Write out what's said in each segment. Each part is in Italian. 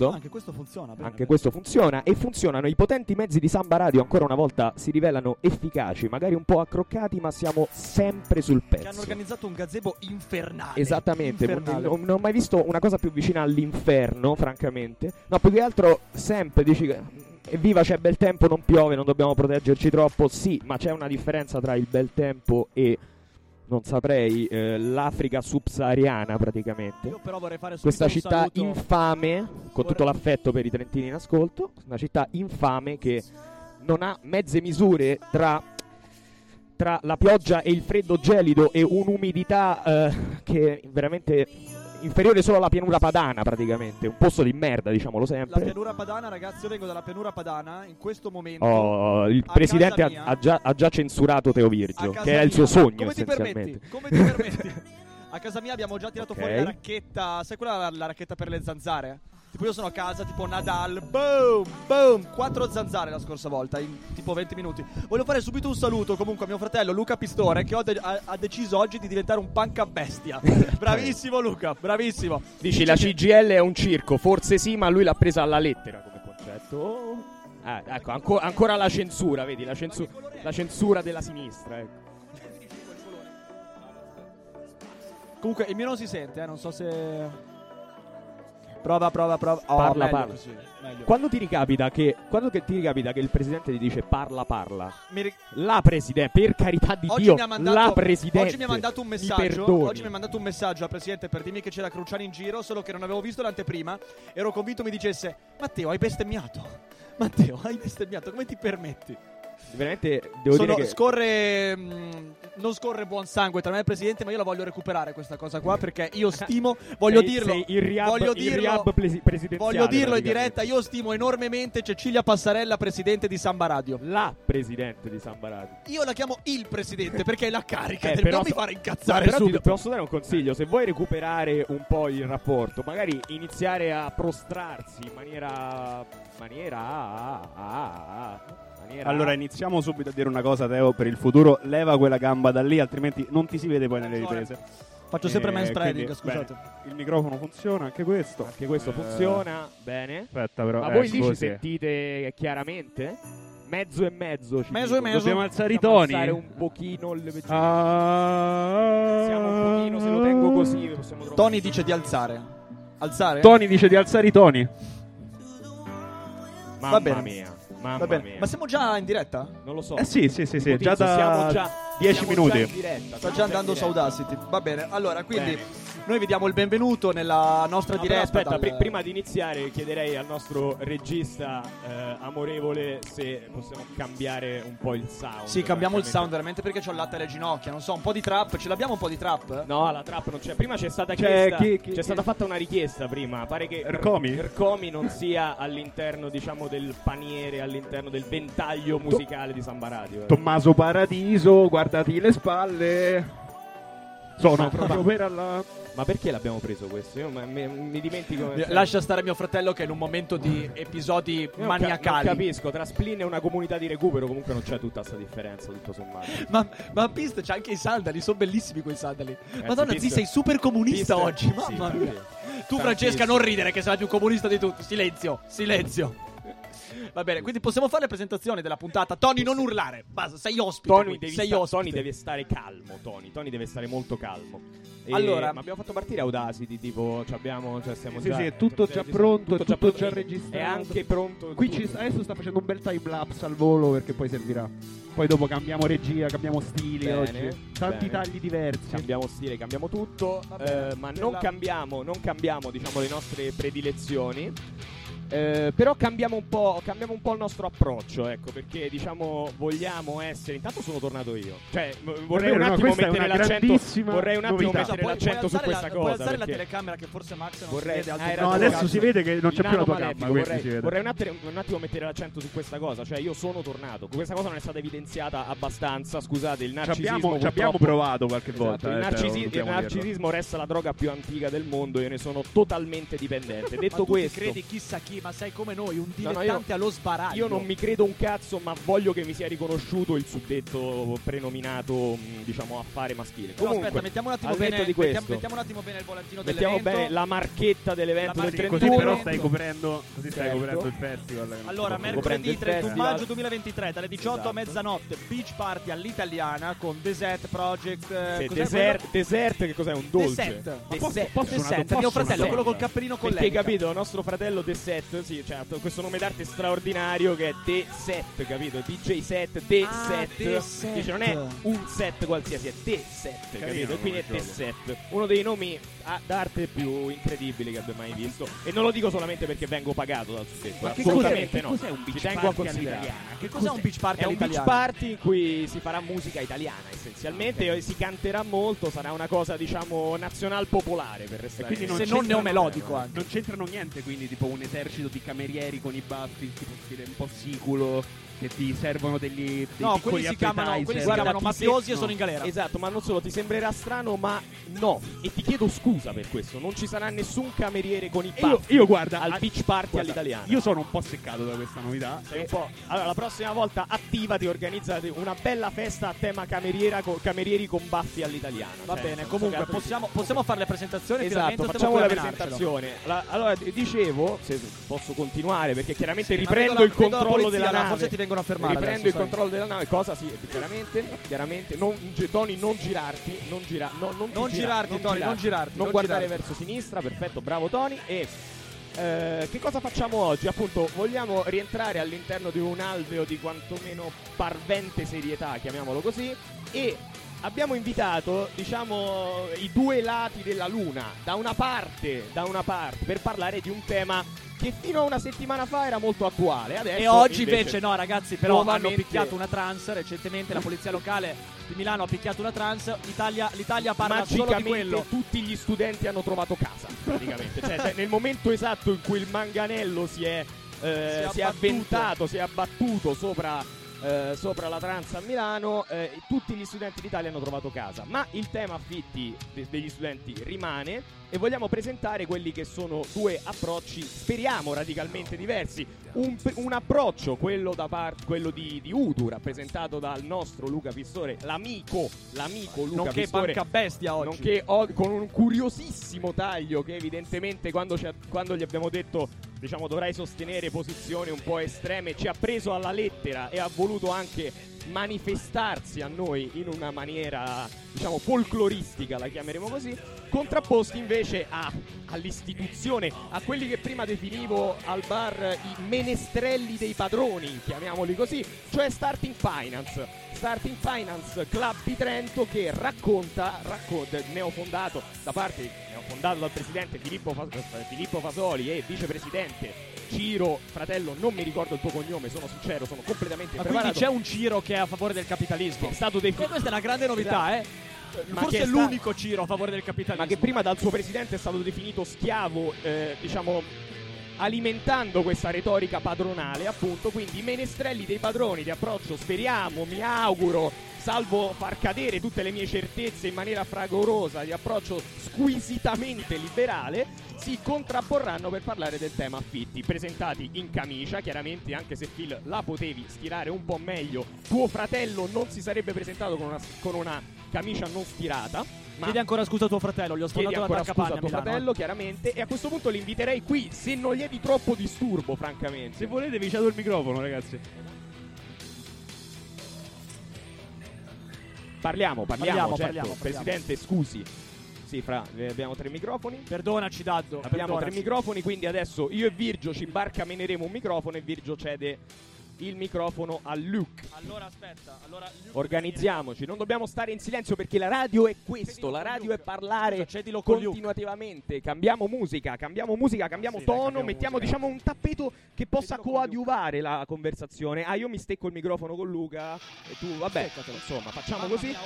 visto? Anche questo funziona. bene, Anche bene. questo funziona e funzionano. I potenti mezzi di Samba Radio ancora una volta si rivelano efficaci, magari un po' accroccati, ma siamo sempre sul Che hanno pezzo. organizzato un gazebo infernale. Esattamente, Infernale. non, non ho mai visto una cosa più vicina all'inferno, francamente. No, più che altro, sempre dici che evviva c'è bel tempo, non piove, non dobbiamo proteggerci troppo. Sì, ma c'è una differenza tra il bel tempo e, non saprei, eh, l'Africa subsahariana praticamente. Io però vorrei fare Questa città saluto. infame, con Vorrei- tutto l'affetto per i trentini in ascolto, una città infame che non ha mezze misure tra, tra la pioggia e il freddo gelido e un'umidità eh, che veramente inferiore solo alla pianura padana praticamente, un posto di merda diciamolo La sempre. pianura padana, ragazzi, io vengo dalla pianura padana. In questo momento. Oh, il presidente ha, ha già, ha già censurato Teo Virgio, che è il suo sogno Come ti permetti? Come ti permetti? a casa mia abbiamo già tirato Ok. fuori la racchetta. Sai quella la, la racchetta per le zanzare? Tipo io sono a casa, tipo Nadal, boom, boom, quattro zanzare la scorsa volta, in tipo 20 minuti. Voglio fare subito un saluto comunque a mio fratello Luca Pistore che de- ha, ha deciso oggi di diventare un punk a bestia. bravissimo Luca, bravissimo. Dici la CGL è un circo, forse sì, ma lui l'ha presa alla lettera come concetto. Ah, ecco, anco- ancora la censura, vedi, la, censu- la censura della sinistra. Ecco. Comunque il mio non si sente, eh, non so se... Prova, prova, prova. Oh, Parla, meglio parla. così, meglio. Quando ti ricapita che quando che ti ricapita che il presidente ti dice parla parla, Mi ri- la presidente, per carità di Oggi Dio, mi, ha mandato, la presidente oggi mi ha mandato un mi messaggio. perdoni. Oggi mi ha mandato un messaggio al presidente per dirmi che c'era Cruciani in giro, solo che non avevo visto l'anteprima. Ero convinto mi dicesse: Matteo, hai bestemmiato. Matteo, hai bestemmiato, come ti permetti? Veramente devo Sono- dire che Scorre. mh, non scorre buon sangue tra me e il presidente, ma io la voglio recuperare questa cosa qua perché io stimo. Voglio sei- dirlo. sei il rehab, voglio il dirlo. presidenziale, Voglio dirlo in diretta, io stimo enormemente Cecilia Passarella, presidente di Samba Radio. La presidente di Samba Radio. Io la chiamo il presidente perché è la carica. Eh, del- però non mi fare incazzare però ti subito. posso dare un consiglio, se vuoi recuperare un po' il rapporto, magari iniziare a prostrarsi in maniera maniera ah, ah, ah, maniera Allora iniziamo subito a dire una cosa, Teo, per il futuro. Leva quella gamba da lì, altrimenti non ti si vede poi nelle riprese. Faccio sempre Eh, manspreading, quindi, scusate. bene. Il microfono funziona, anche questo. anche questo Eh, funziona bene. Aspetta, però. Ma eh, voi lì ci sentite chiaramente? Mezzo e mezzo. ci Mezzo e dico. mezzo. Dobbiamo alzare i Possiamo toni. alzare un pochino il Ah. Siamo un pochino, se lo tengo così possiamo trovare. Tony dice di alzare. Alzare? Tony dice di alzare i toni. Mamma Va bene. mia. Mamma Va bene. mia. Ma siamo già in diretta? Non lo so. Eh sì, sì, sì, sì. Già da siamo già 10 siamo minuti. già in diretta, Sta già andando su. Audacity. Va bene. Allora, quindi Bene. Noi vi diamo il benvenuto nella nostra No, diretta. aspetta, dal- pri- prima di iniziare chiederei al nostro regista eh, amorevole se possiamo cambiare un po' il sound. Sì, cambiamo il sound veramente perché ho il latte alle ginocchia. Non so, un po' di trap. Ce l'abbiamo un po' di trap? No, la trap non c'è. Prima c'è stata C'è chiesta, chi- chi- c'è chi- stata fatta una richiesta prima. Pare che Ercomi? Ercomi non sia all'interno, diciamo, del paniere, all'interno del ventaglio musicale di Samba Radio. eh. Tommaso Paradiso, guardati le spalle. Sono Ma- proprio ma- per alla. Ma perché l'abbiamo preso questo? Io ma- mi, mi dimentico. Lascia stare mio fratello che è in un momento di episodi io non ca- maniacali. non capisco, tra Splin e una comunità di recupero comunque non c'è tutta questa differenza, tutto sommato. Ma, ma Pist c'ha anche i sandali, sono bellissimi quei sandali. Madonna, Pist- zi, sei super comunista Pist- oggi. Mamma sì. mia. Tu. Francesca, non ridere che sei la più comunista di tutti. Silenzio, silenzio. Va bene, quindi possiamo fare le presentazioni della puntata. Tony, non urlare. Basta, sei ospite. Tony qui, devi, sei sta- ospite. Tony deve stare calmo, Tony. Tony deve stare molto calmo. E- Allora- ma abbiamo fatto partire Audacity, tipo, ci abbiamo, cioè stiamo Sì, già, sì, è tutto cioè, già pronto, è tutto già registrato. È anche pronto. Qui ci, adesso sta facendo un bel time lapse al volo perché poi servirà. Poi dopo cambiamo regia, cambiamo stili Bene, oggi. Tanti bene. tagli diversi. Cambiamo stile, cambiamo tutto, eh, ma non la- cambiamo, non cambiamo diciamo, le nostre predilezioni. Eh, però cambiamo un, po', cambiamo un po' il nostro approccio, ecco, perché diciamo vogliamo essere. Intanto sono tornato io. Cioè, vorrei vero, un no, attimo grandissima Vorrei un attimo novità. mettere Puoi- puoi l'accento su questa la, puoi cosa. alzare la telecamera che forse Max non Vorrei- si vede. ragione, No, adesso si vede che non c'è più la tua Questo vorrei, vorrei un, attimo, un attimo mettere l'accento su questa cosa. Cioè, io sono tornato. Questa cosa non è stata evidenziata abbastanza. Scusate, il Ci narcisismo. abbiamo, ci abbiamo provato qualche Esatto, volta. il, eh, narcisismo resta la droga più antica del mondo. Io ne sono totalmente dipendente. Detto questo, credi chissà chi Sì, ma sei come noi, un No, no, dilettante io- allo sbaraglio. Io non mi credo un cazzo, ma voglio che mi sia riconosciuto il suddetto prenominato, mh, diciamo, affare maschile. Però Comunque, aspetta, mettiamo un attimo bene mettiamo, questo, mettiamo un attimo bene il volantino mettiamo dell'evento. bene la marchetta dell'evento La del marchetta Così 31. però stai coprendo, così stai Certo. coprendo il festival. Allora, mercoledì il 31 festival. maggio 2023, dalle 18 a Esatto. mezzanotte, beach party all'italiana con Desert Project. eh, Sì, desert, desert, che cos'è? Un dolce. Desert. Desert. posso- posso Desert, una- mio fratello, quello col cappellino con Perché lei. capito, il nostro fratello The Set, sì, ha questo nome d'arte straordinario che è The Set, capito? DJ Set, The Ah, Set. The Set. Dice, non è un set qualsiasi, è The Set, Carino capito? E quindi è The gioco. Set. Uno dei nomi ah, d'arte più incredibili che abbia mai visto. E non lo dico solamente perché vengo pagato dal suddetto, Ma che assolutamente cos'è, no. che cos'è un beach Ci tengo a party considerare. Che cos'è un beach party È un beach party in cui si farà musica italiana essenzialmente e si canterà molto, sarà una cosa diciamo nazional popolare per restare. quindi non Se non neomelodico anche. Non c'entrano niente, quindi tipo un esercito di camerieri con i baffi, tipo stile un po' siculo, che ti servono degli, dei No, quelli si chiamano, quelli si Guarda, chiamano ti se- mafiosi e no. sono in galera. Esatto, ma non solo ti sembrerà strano, ma no. E ti chiedo scusa per questo. Non ci sarà nessun cameriere con i Io, baffi io guarda, al beach party guarda, all'italiana. Io sono un po' seccato da questa novità. Po'. Allora, la prossima volta attivati, organizzate una bella festa a tema cameriera co- camerieri con baffi all'italiana. Va Cioè, bene, comunque possiamo, possiamo fare le presentazioni Esatto, facciamo la presentazione. La- allora, dicevo, se posso continuare, perché chiaramente Sì, riprendo vedo il vedo controllo polizia, della nave. forse ti vengono a fermare Riprendo adesso, il sai. controllo della nave, cosa sì, chiaramente, chiaramente, non, Tony, non girarti, non, gira, no, non, Non gira- girarti, Tony, non girarti, non non guardare girarti. verso sinistra, perfetto, bravo Tony. E eh, che cosa facciamo oggi? Appunto, vogliamo rientrare all'interno di un alveo di quantomeno parvente serietà, chiamiamolo così, e abbiamo invitato, diciamo, i due lati della luna, da una parte, da una parte, per parlare di un tema che fino a una settimana fa era molto attuale. Adesso E oggi invece, no, ragazzi, però hanno picchiato una trans. Recentemente la polizia locale di Milano ha picchiato una trans. L'Italia, l'Italia parla solo di quello. tutti gli studenti hanno trovato casa praticamente cioè, cioè, nel momento esatto in cui il manganello si è, eh, Si si è è abbattuto. avventato si è abbattuto sopra, eh, sopra la trans a Milano eh, tutti gli studenti d'Italia hanno trovato casa. Ma il tema affitti de- degli studenti rimane e vogliamo presentare quelli che sono due approcci speriamo radicalmente diversi un, un approccio quello, da par- quello di, di Udu rappresentato dal nostro Luca Pistore l'amico l'amico Luca Nonché Pistore banca bestia oggi. Nonché o- con un curiosissimo taglio che evidentemente quando, quando gli abbiamo detto diciamo dovrai sostenere posizioni un po' estreme ci ha preso alla lettera e ha voluto anche manifestarsi a noi in una maniera diciamo folcloristica la chiameremo così contrapposti invece a- all'istituzione a quelli che prima definivo al bar i menestrelli dei padroni chiamiamoli così cioè Starting Finance Starting Finance Club di Trento che racconta, racconta neofondato da parte neofondato dal presidente Filippo, Fas- eh, Filippo Fasoli e vicepresidente Ciro, fratello, non mi ricordo il tuo cognome, sono sincero, sono completamente Ma quindi impreparato. c'è un Ciro che è a favore del capitalismo. È stato E definito questa è una grande novità, eh. Ma Forse è è sta- l'unico Ciro a favore del capitalismo. ma che prima dal suo presidente è stato definito schiavo, eh, diciamo, alimentando questa retorica padronale, appunto. Quindi i menestrelli dei padroni di approccio, speriamo, mi auguro, salvo far cadere tutte le mie certezze in maniera fragorosa, di approccio squisitamente liberale, si contrapporranno per parlare del tema affitti, presentati in camicia, chiaramente anche se Phil la potevi stirare un po' meglio, tuo fratello non si sarebbe presentato con una, con una camicia non stirata. Ma Chiedi ancora scusa a tuo fratello, gli ho sfondato la scusa a tuo fratello, chiaramente, e a questo punto li inviterei qui, se non gli è di troppo disturbo, francamente. Se volete vi cedo il microfono, ragazzi. Parliamo, parliamo, Parliamo, certo. parliamo, parliamo. Presidente, scusi. Sì, fra, eh, abbiamo tre microfoni. Perdonaci, Daddo. Abbiamo tre perdonaci. microfoni, quindi adesso io e Virgio ci barcameneremo un microfono e Virgio cede il microfono a Luke. Allora aspetta, allora Organizziamoci, non dobbiamo stare in silenzio perché la radio è questo, la radio è parlare Cedilo con Luke. continuativamente. Cambiamo musica, cambiamo musica, cambiamo Sì, dai, tono, cambiamo mettiamo musica. diciamo un tappeto che possa Cedilo coadiuvare la conversazione. Ah, io mi stecco il microfono con Luca e tu, vabbè, insomma, facciamo Mamma così. mia,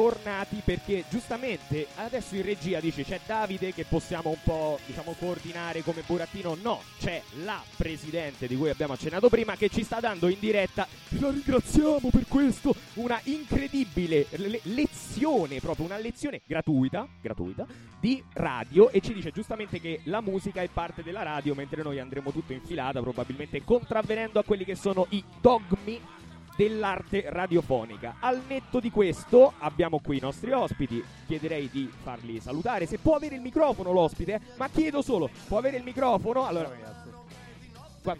tornati perché giustamente adesso in regia dice c'è Davide che possiamo un po' diciamo coordinare come burattino. No, c'è la presidente di cui abbiamo accennato prima che ci sta dando in diretta. La ringraziamo per questo. Una incredibile le- lezione, proprio una lezione gratuita, gratuita di radio e ci dice giustamente che la musica è parte della radio mentre noi andremo tutto in filata probabilmente contravvenendo a quelli che sono i dogmi dell'arte radiofonica. Al netto di questo abbiamo qui i nostri ospiti, chiederei di farli salutare, se può avere il microfono l'ospite, ma chiedo solo, può avere il microfono? Allora,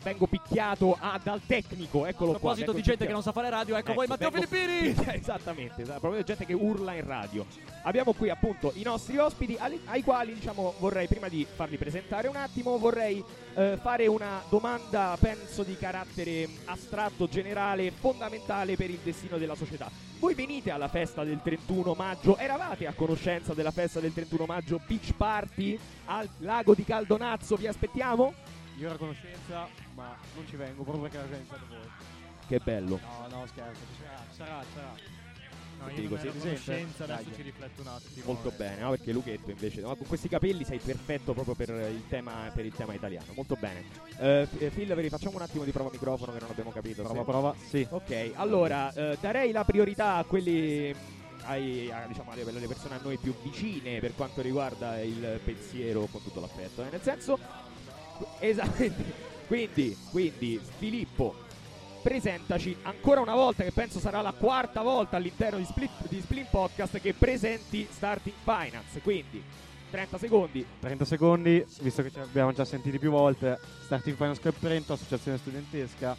vengo picchiato ah, dal tecnico, eccolo A qua. proposito vengo di gente picchiato. che non sa fare radio, ecco, voi Matteo vengo- Filippini! Esattamente, esatto, proprio gente che urla in radio. Abbiamo qui appunto i nostri ospiti ai, ai quali diciamo vorrei prima di farli presentare un attimo vorrei eh, fare una domanda penso di carattere astratto, generale, fondamentale per il destino della società. Voi venite alla festa del 31 maggio, eravate a conoscenza della festa del 31 maggio Beach Party al lago di Caldonazzo, vi aspettiamo? Io ero a conoscenza, ma non ci vengo proprio perché l'avete iniziato voi. Che bello. No, no, scherzo, ci sarà, ci sarà, ci sarà. No, io dico, non ero a conoscenza, adesso Dai. ci rifletto un attimo. Molto e- bene, no? Perché Luchetto invece, no? con questi capelli sei perfetto proprio per il tema, per il tema italiano. Molto bene. Eh, eh, Phil, facciamo un attimo di prova microfono che non abbiamo capito. Prova, se- prova, sì. Ok, allora eh, darei la priorità a quelli. Ai, a, diciamo, alle, persone a noi più vicine per quanto riguarda il pensiero con tutto l'affetto. eh. Nel senso, esattamente. Quindi, quindi, Filippo, presentaci ancora una volta, che penso sarà la quarta volta all'interno di Split, di Splin Podcast che presenti Starting Finance. Quindi, 30 secondi. 30 secondi, visto che ci abbiamo già sentiti più volte. Starting Finance Club Trento, associazione studentesca.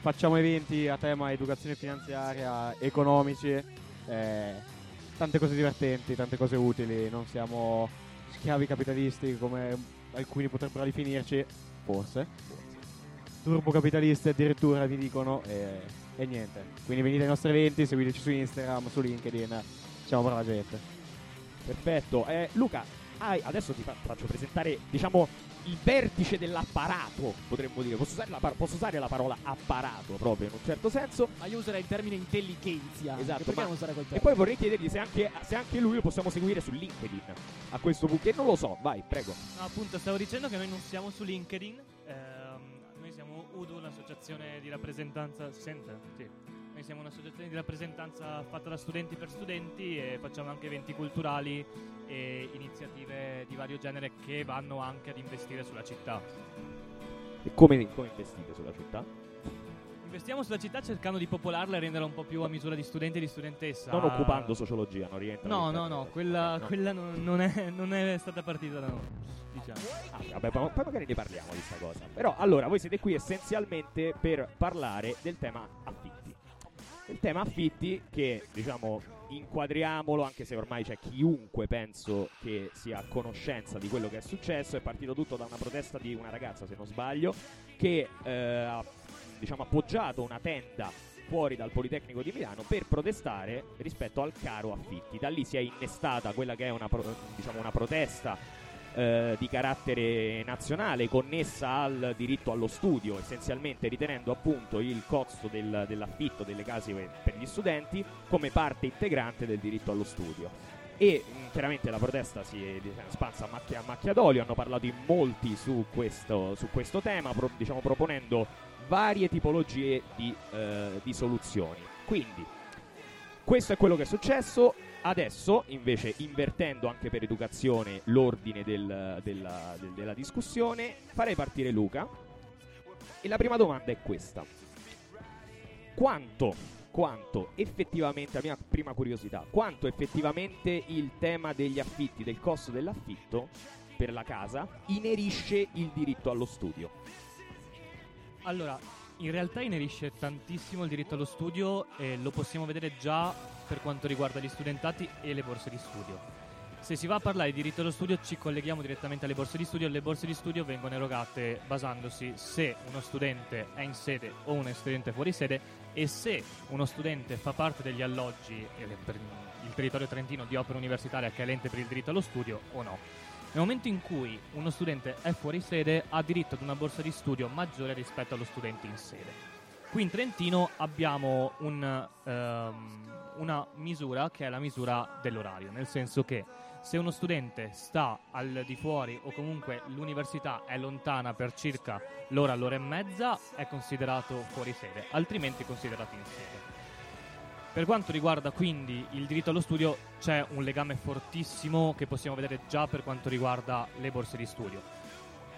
Facciamo eventi a tema educazione finanziaria, economici, eh, tante cose divertenti, tante cose utili. Non siamo schiavi capitalisti come alcuni potrebbero definirci, forse. Turbocapitalisti addirittura vi dicono e, e niente. Quindi venite ai nostri eventi, seguiteci su Instagram, su LinkedIn. Siamo brava gente. Perfetto. Eh, Luca, hai- adesso ti fa- faccio presentare, diciamo, il vertice dell'apparato, potremmo dire. Posso usare, la, par- posso usare la parola apparato proprio in un certo senso. Ma userei il termine intelligenza. Esatto, Perché ma- non usare quel E termine? poi vorrei chiedergli se anche, se anche lui lo possiamo seguire su LinkedIn. A questo punto, che non lo so, vai, prego. No, appunto, stavo dicendo che noi non siamo su LinkedIn. ehm, noi siamo UDU, un'associazione di rappresentanza. Si sente? Sì. Noi siamo un'associazione di rappresentanza fatta da studenti per studenti e facciamo anche eventi culturali e iniziative di vario genere che vanno anche ad investire sulla città. E come, come investite sulla città? Investiamo sulla città cercando di popolarla e renderla un po' più a misura di studenti e di studentessa. Non occupando sociologia, non rientra. No, no, no, quella, no. quella non, non è, non è stata partita da noi. Diciamo. Ah, vabbè, poi magari ne parliamo di sta cosa. Però allora, voi siete qui essenzialmente per parlare del tema affitti. Il tema affitti che, diciamo, inquadriamolo, anche se ormai c'è chiunque, penso, che sia a conoscenza di quello che è successo, è partito tutto da una protesta di una ragazza, se non sbaglio, che eh, ha, diciamo, appoggiato una tenda fuori dal Politecnico di Milano per protestare rispetto al caro affitti. Da lì si è innestata quella che è una, pro- diciamo, una protesta eh, di carattere nazionale connessa al diritto allo studio, essenzialmente ritenendo appunto il costo del- dell'affitto delle case per gli studenti come parte integrante del diritto allo studio. E mh, chiaramente la protesta si è diciamo, espansa a macchia, a macchia d'olio, hanno parlato in molti su questo, su questo tema, pro- diciamo, proponendo varie tipologie di, eh, di soluzioni. Quindi, questo è quello che è successo. Adesso, invece, invertendo anche per educazione l'ordine del- della, del- della discussione, farei partire Luca. E la prima domanda è questa: quanto, quanto effettivamente, la mia prima curiosità, quanto effettivamente il tema degli affitti, del costo dell'affitto per la casa, inerisce il diritto allo studio? Allora, in realtà inerisce tantissimo il diritto allo studio e lo possiamo vedere già per quanto riguarda gli studentati e le borse di studio. Se si va a parlare di diritto allo studio ci colleghiamo direttamente alle borse di studio. Le borse di studio vengono erogate basandosi se uno studente è in sede o uno studente fuori sede e se uno studente fa parte degli alloggi eh, per il territorio trentino di opera universitaria che è l'ente per il diritto allo studio o no. Nel momento in cui uno studente è fuori sede ha diritto ad una borsa di studio maggiore rispetto allo studente in sede. Qui in Trentino abbiamo un, ehm, una misura che è la misura dell'orario, nel senso che se uno studente sta al di fuori o comunque l'università è lontana per circa l'ora, l'ora e mezza, è considerato fuori sede, altrimenti è considerato in sede. Per quanto riguarda quindi il diritto allo studio, c'è un legame fortissimo che possiamo vedere già per quanto riguarda le borse di studio.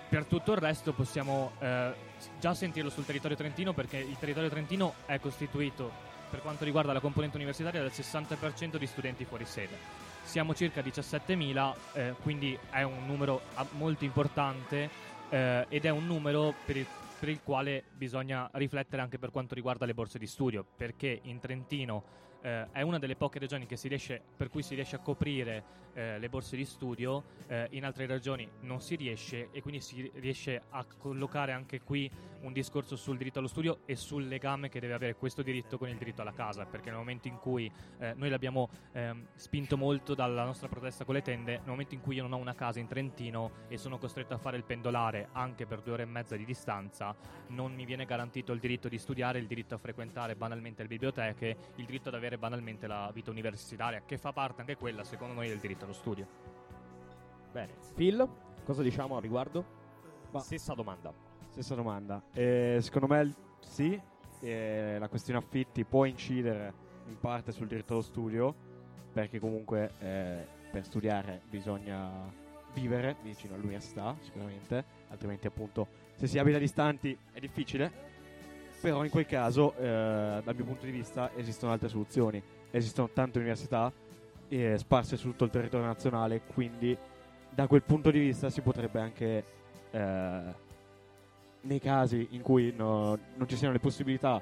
Per tutto il resto possiamo eh, già sentirlo sul territorio trentino perché il territorio trentino è costituito per quanto riguarda la componente universitaria dal 60% di studenti fuori sede. Siamo circa 17.000, eh, quindi è un numero ah, molto importante eh, ed è un numero per il, per il quale bisogna riflettere anche per quanto riguarda le borse di studio, perché in Trentino eh, è una delle poche regioni riesce, per cui si riesce a coprire eh, le borse di studio, eh, in altre regioni non si riesce e quindi si riesce a collocare anche qui un discorso sul diritto allo studio e sul legame che deve avere questo diritto con il diritto alla casa, perché nel momento in cui eh, noi l'abbiamo ehm, spinto molto dalla nostra protesta con le tende, nel momento in cui io non ho una casa in Trentino e sono costretto a fare il pendolare anche per due ore e mezza di distanza, non mi viene garantito il diritto di studiare, il diritto a frequentare banalmente le biblioteche, il diritto ad avere banalmente la vita universitaria, che fa parte anche quella, secondo noi, del diritto allo studio. Bene. Phil, cosa diciamo al riguardo? Ma- Stessa domanda. Stessa domanda. Eh, secondo me sì, eh, la questione affitti può incidere in parte sul diritto allo studio, perché comunque eh, per studiare bisogna vivere vicino all'università, sicuramente, altrimenti appunto se si abita distanti è difficile. Però in quel caso, eh, dal mio punto di vista, esistono altre soluzioni. Esistono tante università eh, sparse su tutto il territorio nazionale, quindi da quel punto di vista si potrebbe anche eh, nei casi in cui no- non ci siano le possibilità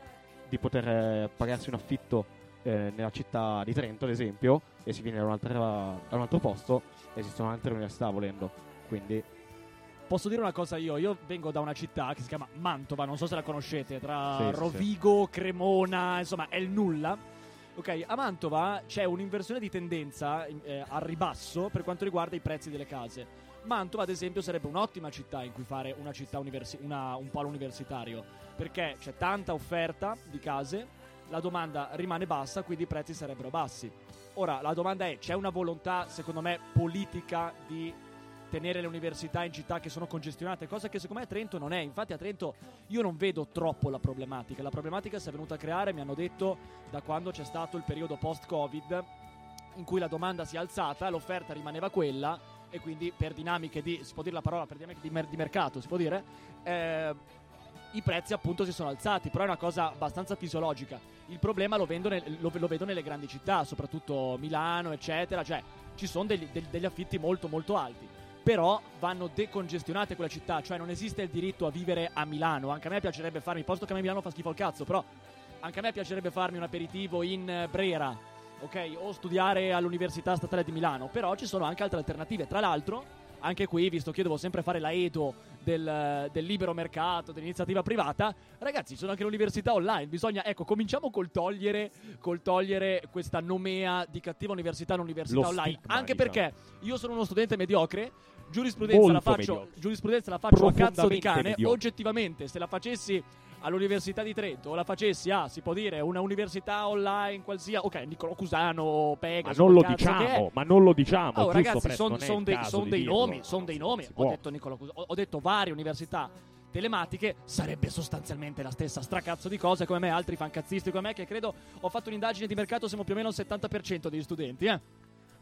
di poter eh, pagarsi un affitto eh, nella città di Trento, ad esempio, e si viene da, da un altro posto, esistono altre università volendo. Quindi Posso dire una cosa io? Io vengo da una città che si chiama Mantova, non so se la conoscete, tra Sì, sì, Rovigo, Cremona, insomma è il nulla. Ok, a Mantova c'è un'inversione di tendenza eh, al ribasso per quanto riguarda i prezzi delle case. Mantova, ad esempio, sarebbe un'ottima città in cui fare una città universi- una- un polo universitario, perché c'è tanta offerta di case, la domanda rimane bassa, quindi i prezzi sarebbero bassi. Ora, la domanda è, c'è una volontà, secondo me, politica di tenere le università in città che sono congestionate, cosa che secondo me a Trento non è. Infatti a Trento io non vedo troppo la problematica. La problematica si è venuta a creare, mi hanno detto, da quando c'è stato il periodo post-Covid, in cui la domanda si è alzata, l'offerta rimaneva quella e quindi per dinamiche di, si può dire la parola, per dinamiche di, mer- di mercato, si può dire, eh, i prezzi appunto si sono alzati, però è una cosa abbastanza fisiologica. Il problema lo, nel- lo- lo vedo nelle grandi città, soprattutto Milano, eccetera, cioè ci sono degli, degli- degli affitti molto molto alti. Però vanno decongestionate quelle città, cioè non esiste il diritto a vivere a Milano. Anche a me piacerebbe farmi, posto che a me Milano fa schifo al cazzo, però anche a me piacerebbe farmi un aperitivo in Brera, ok? O studiare all'Università Statale di Milano, però ci sono anche altre alternative. Tra l'altro, anche qui, visto che io devo sempre fare la Edo del, del libero mercato, dell'iniziativa privata, ragazzi, ci sono anche le università online. Bisogna, ecco, cominciamo col togliere, col togliere questa nomea di cattiva università all'università Lo online. stigma, anche diciamo. perché io sono uno studente mediocre. Giurisprudenza la, faccio, mediocre. giurisprudenza la faccio a cazzo di cane. mediocre. Oggettivamente, se la facessi all'Università di Trento la facessi a, si può dire, una università online qualsiasi, ok, Niccolò Cusano, Ma Pegasus, non lo diciamo, ma non lo diciamo. Oh, ragazzi, sono il dei, son dei nomi, no, sono dei nomi. Ho detto, Niccolò Cus- ho, ho detto varie università telematiche, sarebbe sostanzialmente la stessa stracazzo di cose come me, altri fancazzisti come me, che credo ho fatto un'indagine di mercato, siamo più o meno il 70% degli studenti, eh.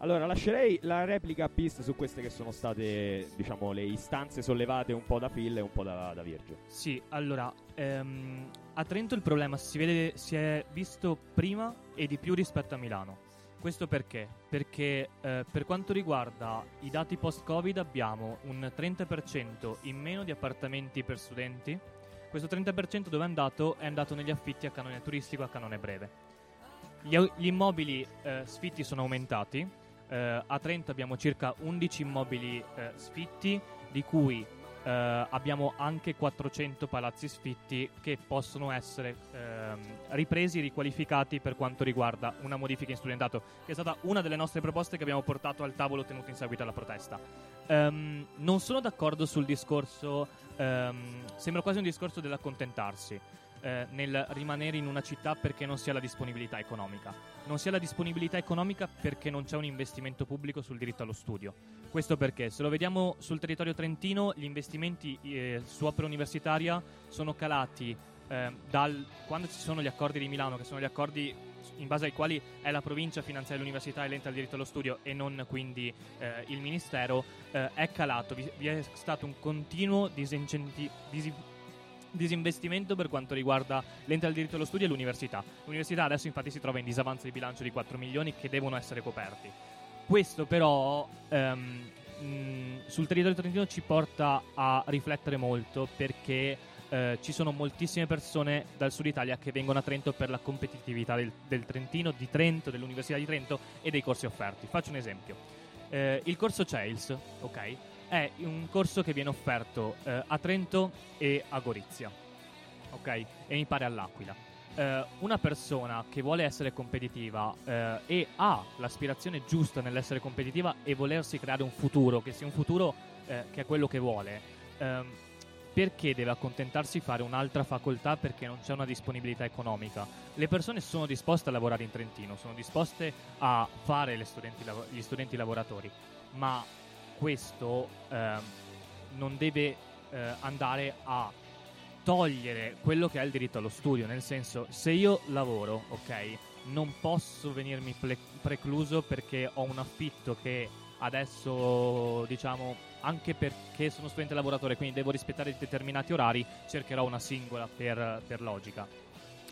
Allora, lascerei la replica a Pist su queste che sono state, diciamo, le istanze sollevate un po' da Phil e un po' da, da Virgio. Sì, allora, ehm, a Trento il problema si, vede, si è visto prima e di più rispetto a Milano. Questo perché? Perché eh, per quanto riguarda i dati post-Covid abbiamo un 30% in meno di appartamenti per studenti. Questo 30% dove è andato? È andato negli affitti a canone turistico a canone breve. Gli, gli immobili eh, sfitti sono aumentati, Eh, a Trento abbiamo circa 11 immobili eh, sfitti, di cui eh, abbiamo anche 400 palazzi sfitti che possono essere ehm, ripresi, riqualificati per quanto riguarda una modifica in studentato, che è stata una delle nostre proposte che abbiamo portato al tavolo tenuto in seguito alla protesta. Ehm, non sono d'accordo sul discorso, ehm, sembra quasi un discorso dell'accontentarsi. Eh, nel rimanere in una città perché non si ha la disponibilità economica. Non si ha la disponibilità economica perché non c'è un investimento pubblico sul diritto allo studio. Questo perché, se lo vediamo sul territorio trentino, gli investimenti eh, su opera universitaria sono calati eh, dal quando ci sono gli accordi di Milano, che sono gli accordi in base ai quali è la provincia a finanziare l'università e l'ente al diritto allo studio e non quindi eh, il ministero, eh, è calato. Vi, vi è stato un continuo disincenti- disi- disinvestimento per quanto riguarda l'ente al diritto allo studio e l'università. L'università adesso infatti si trova in disavanzo di bilancio di 4 milioni che devono essere coperti. Questo però ehm, mh, sul territorio trentino ci porta a riflettere molto perché eh, ci sono moltissime persone dal sud Italia che vengono a Trento per la competitività del, del Trentino, di Trento, dell'Università di Trento e dei corsi offerti. Faccio un esempio. Eh, il corso CEILS, ok, è un corso che viene offerto eh, a Trento e a Gorizia, ok, e mi pare all'Aquila. Eh, una persona che vuole essere competitiva eh, e ha l'aspirazione giusta nell'essere competitiva e volersi creare un futuro, che sia un futuro eh, che è quello che vuole, ehm, perché deve accontentarsi di fare un'altra facoltà perché non c'è una disponibilità economica? Le persone sono disposte a lavorare in Trentino, sono disposte a fare studenti gli studenti lavoratori, ma questo ehm, non deve eh, andare a togliere quello che è il diritto allo studio, nel senso se io lavoro, ok, non posso venirmi ple- precluso perché ho un affitto che adesso diciamo anche perché sono studente lavoratore, quindi devo rispettare determinati orari, cercherò una singola per, per logica.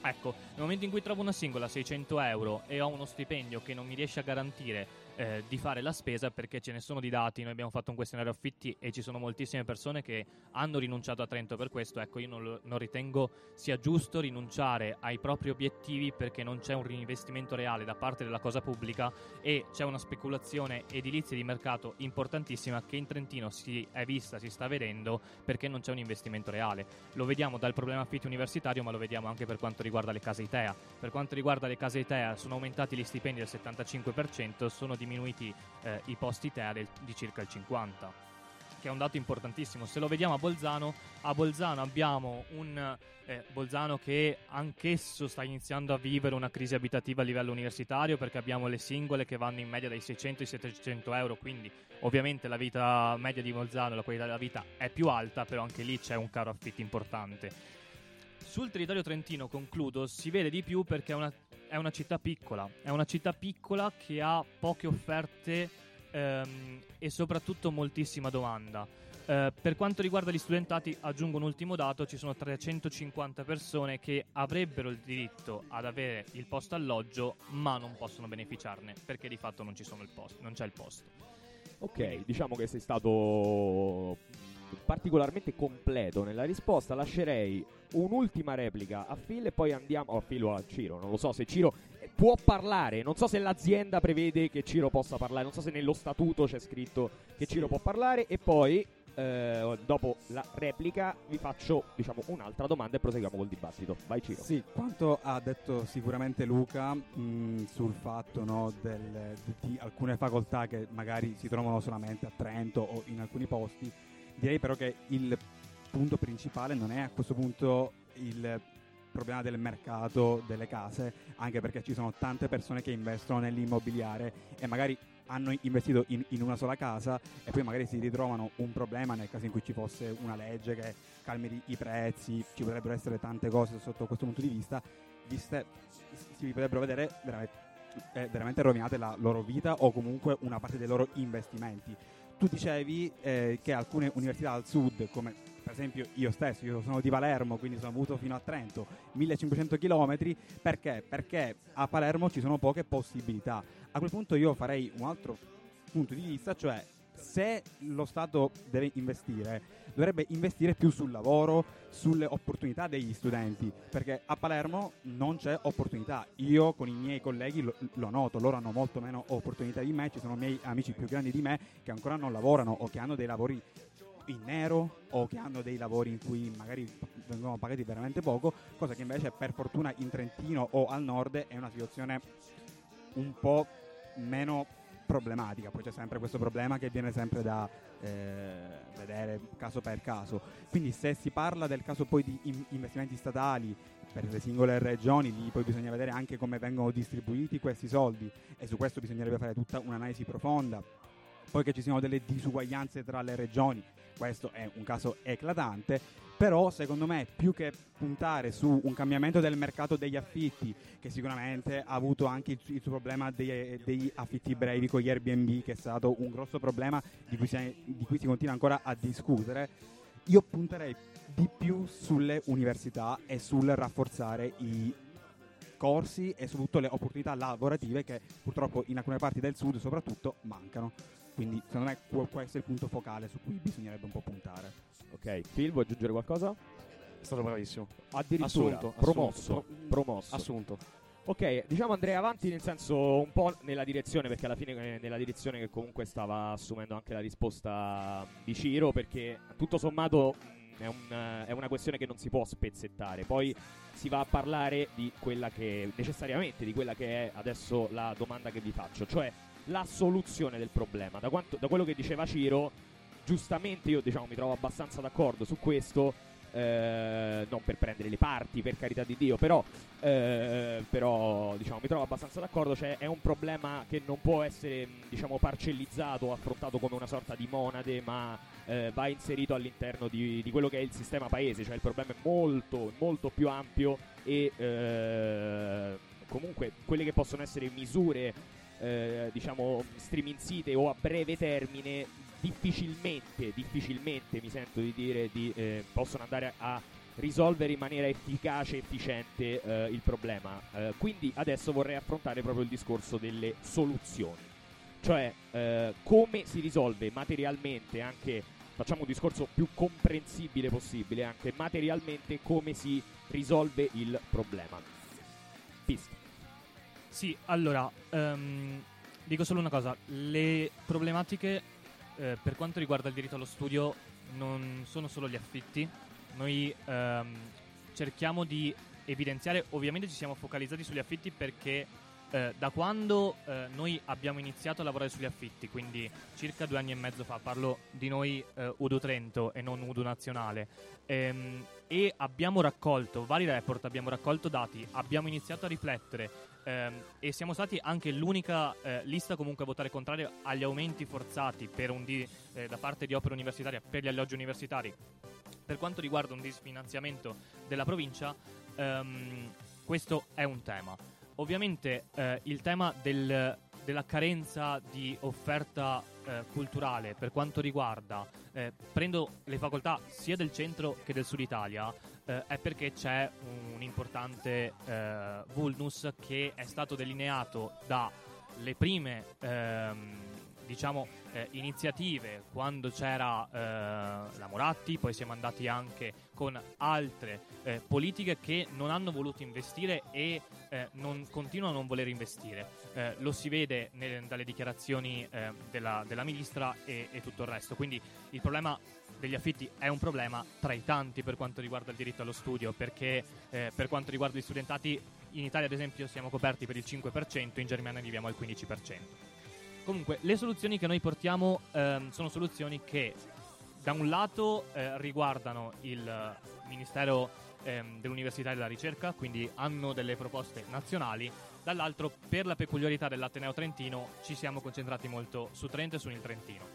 Ecco, nel momento in cui trovo una singola a 600 euro e ho uno stipendio che non mi riesce a garantire eh, di fare la spesa perché ce ne sono di dati, noi abbiamo fatto un questionario affitti e ci sono moltissime persone che hanno rinunciato a Trento per questo, ecco io non, non ritengo sia giusto rinunciare ai propri obiettivi perché non c'è un reinvestimento reale da parte della cosa pubblica e c'è una speculazione edilizia di mercato importantissima che in Trentino si è vista, si sta vedendo perché non c'è un investimento reale. Lo vediamo dal problema affitti universitario ma lo vediamo anche per quanto riguarda le case ITEA. Per quanto riguarda le case ITEA sono aumentati gli stipendi del 75%, sono diminuiti eh, i posti ITEA del- di circa il 50%, che è un dato importantissimo. Se lo vediamo a Bolzano, a Bolzano abbiamo un eh, Bolzano che anch'esso sta iniziando a vivere una crisi abitativa a livello universitario perché abbiamo le singole che vanno in media dai 600 ai 700 euro, quindi ovviamente la vita media di Bolzano, la qualità della vita è più alta, però anche lì c'è un caro affitti importante. Sul territorio trentino, concludo, si vede di più perché è una, è una città piccola, è una città piccola che ha poche offerte ehm, e soprattutto moltissima domanda. Eh, per quanto riguarda gli studentati, aggiungo un ultimo dato, ci sono 350 persone che avrebbero il diritto ad avere il posto alloggio, ma non possono beneficiarne perché di fatto non, il posto, non c'è il posto. Ok, diciamo che sei stato particolarmente completo nella risposta. Lascerei un'ultima replica a Phil e poi andiamo. O a Phil o a Ciro, non lo so se Ciro eh, può parlare. Non so se l'azienda prevede che Ciro possa parlare. Non so se nello statuto c'è scritto che Ciro può parlare. E poi, eh, dopo la replica, vi faccio diciamo un'altra domanda e proseguiamo col dibattito. Vai, Ciro. Sì, quanto ha detto sicuramente Luca mh, sul fatto no, del- di alcune facoltà che magari si trovano solamente a Trento o in alcuni posti, direi però che il punto principale non è a questo punto il problema del mercato delle case, anche perché ci sono tante persone che investono nell'immobiliare e magari hanno investito in, in una sola casa e poi magari si ritrovano un problema nel caso in cui ci fosse una legge che calmi i- prezzi, ci potrebbero essere tante cose sotto questo punto di vista, viste, si potrebbero vedere veramente, eh, veramente rovinate la loro vita o comunque una parte dei loro investimenti. Tu dicevi eh, che alcune università al sud, come per esempio io stesso, io sono di Palermo, quindi sono venuto fino a Trento, 1500 km, perché? Perché a Palermo ci sono poche possibilità. A quel punto io farei un altro punto di vista, cioè se lo Stato deve investire, dovrebbe investire più sul lavoro, sulle opportunità degli studenti, perché a Palermo non c'è opportunità. Io con i miei colleghi lo, lo noto, loro hanno molto meno opportunità di me, ci sono miei amici più grandi di me che ancora non lavorano o che hanno dei lavori in nero o che hanno dei lavori in cui magari vengono pagati veramente poco, cosa che invece per fortuna in Trentino o al nord è una situazione un po' meno problematica, poi c'è sempre questo problema che viene sempre da eh, vedere caso per caso. Quindi se si parla del caso poi di in- investimenti statali per le singole regioni, lì poi bisogna vedere anche come vengono distribuiti questi soldi e su questo bisognerebbe fare tutta un'analisi profonda. Poi che ci siano delle disuguaglianze tra le regioni, questo è un caso eclatante, però secondo me più che puntare su un cambiamento del mercato degli affitti, che sicuramente ha avuto anche il, il suo problema dei- degli affitti brevi con gli Airbnb, che è stato un grosso problema di cui, si, di cui si continua ancora a discutere, io punterei di più sulle università e sul rafforzare i corsi e soprattutto le opportunità lavorative che purtroppo in alcune parti del sud soprattutto mancano. Quindi secondo me que- questo è il punto focale su cui bisognerebbe un po' puntare. Ok, Phil, vuoi aggiungere qualcosa? È stato bravissimo. Addirittura Assunto, promosso, assunto, pro- promosso. Assunto. Ok, diciamo andrei avanti nel senso un po' nella direzione, perché alla fine è nella direzione che comunque stava assumendo anche la risposta di Ciro, perché tutto sommato mh, è, un, è una questione che non si può spezzettare. Poi si va a parlare di quella che, necessariamente di quella che è adesso la domanda che vi faccio, cioè la soluzione del problema. Da, quanto- da quello che diceva Ciro, giustamente io diciamo mi trovo abbastanza d'accordo su questo, eh, non per prendere le parti, per carità di Dio, però, eh, però diciamo, mi trovo abbastanza d'accordo, cioè è un problema che non può essere diciamo, parcellizzato affrontato come una sorta di monade, ma eh, va inserito all'interno di, di quello che è il sistema paese, cioè il problema è molto, molto più ampio e eh, comunque quelle che possono essere misure eh, diciamo striminzite o a breve termine difficilmente, difficilmente mi sento di dire di, eh, possono andare a risolvere in maniera efficace e efficiente eh, il problema. Eh, quindi adesso vorrei affrontare proprio il discorso delle soluzioni. Cioè eh, come si risolve materialmente anche facciamo un discorso più comprensibile possibile anche materialmente come si risolve il problema. Pista. Sì, allora, ehm, dico solo una cosa, le problematiche eh, per quanto riguarda il diritto allo studio non sono solo gli affitti, noi ehm, cerchiamo di evidenziare, ovviamente ci siamo focalizzati sugli affitti perché eh, da quando eh, noi abbiamo iniziato a lavorare sugli affitti, quindi circa due anni e mezzo fa, parlo di noi eh, Udo Trento e non Udo Nazionale, ehm, e abbiamo raccolto vari report, abbiamo raccolto dati, abbiamo iniziato a riflettere ehm, e siamo stati anche l'unica eh, lista comunque a votare contrario agli aumenti forzati di- eh, da parte di opera universitaria per gli alloggi universitari. Per quanto riguarda un disfinanziamento della provincia, ehm, questo è un tema. Ovviamente eh, il tema del- della carenza di offerta eh, culturale per quanto riguarda, eh, prendo le facoltà sia del centro che del sud Italia, eh, è perché c'è un importante eh, vulnus che è stato delineato dalle prime ehm, diciamo eh, iniziative quando c'era eh, la Moratti, poi siamo andati anche con altre eh, politiche che non hanno voluto investire e eh, non, continuano a non voler investire. Lo si vede nelle- dalle dichiarazioni della, della ministra e, e tutto il resto. Quindi il problema degli affitti è un problema tra i tanti per quanto riguarda il diritto allo studio, perché eh, per quanto riguarda gli studentati in Italia ad esempio siamo coperti per il 5%, in Germania arriviamo al 15%. Comunque, le soluzioni che noi portiamo ehm, sono soluzioni che da un lato eh, riguardano il Ministero ehm, dell'Università e della Ricerca, quindi hanno delle proposte nazionali, dall'altro per la peculiarità dell'Ateneo Trentino ci siamo concentrati molto su Trento e sul Trentino.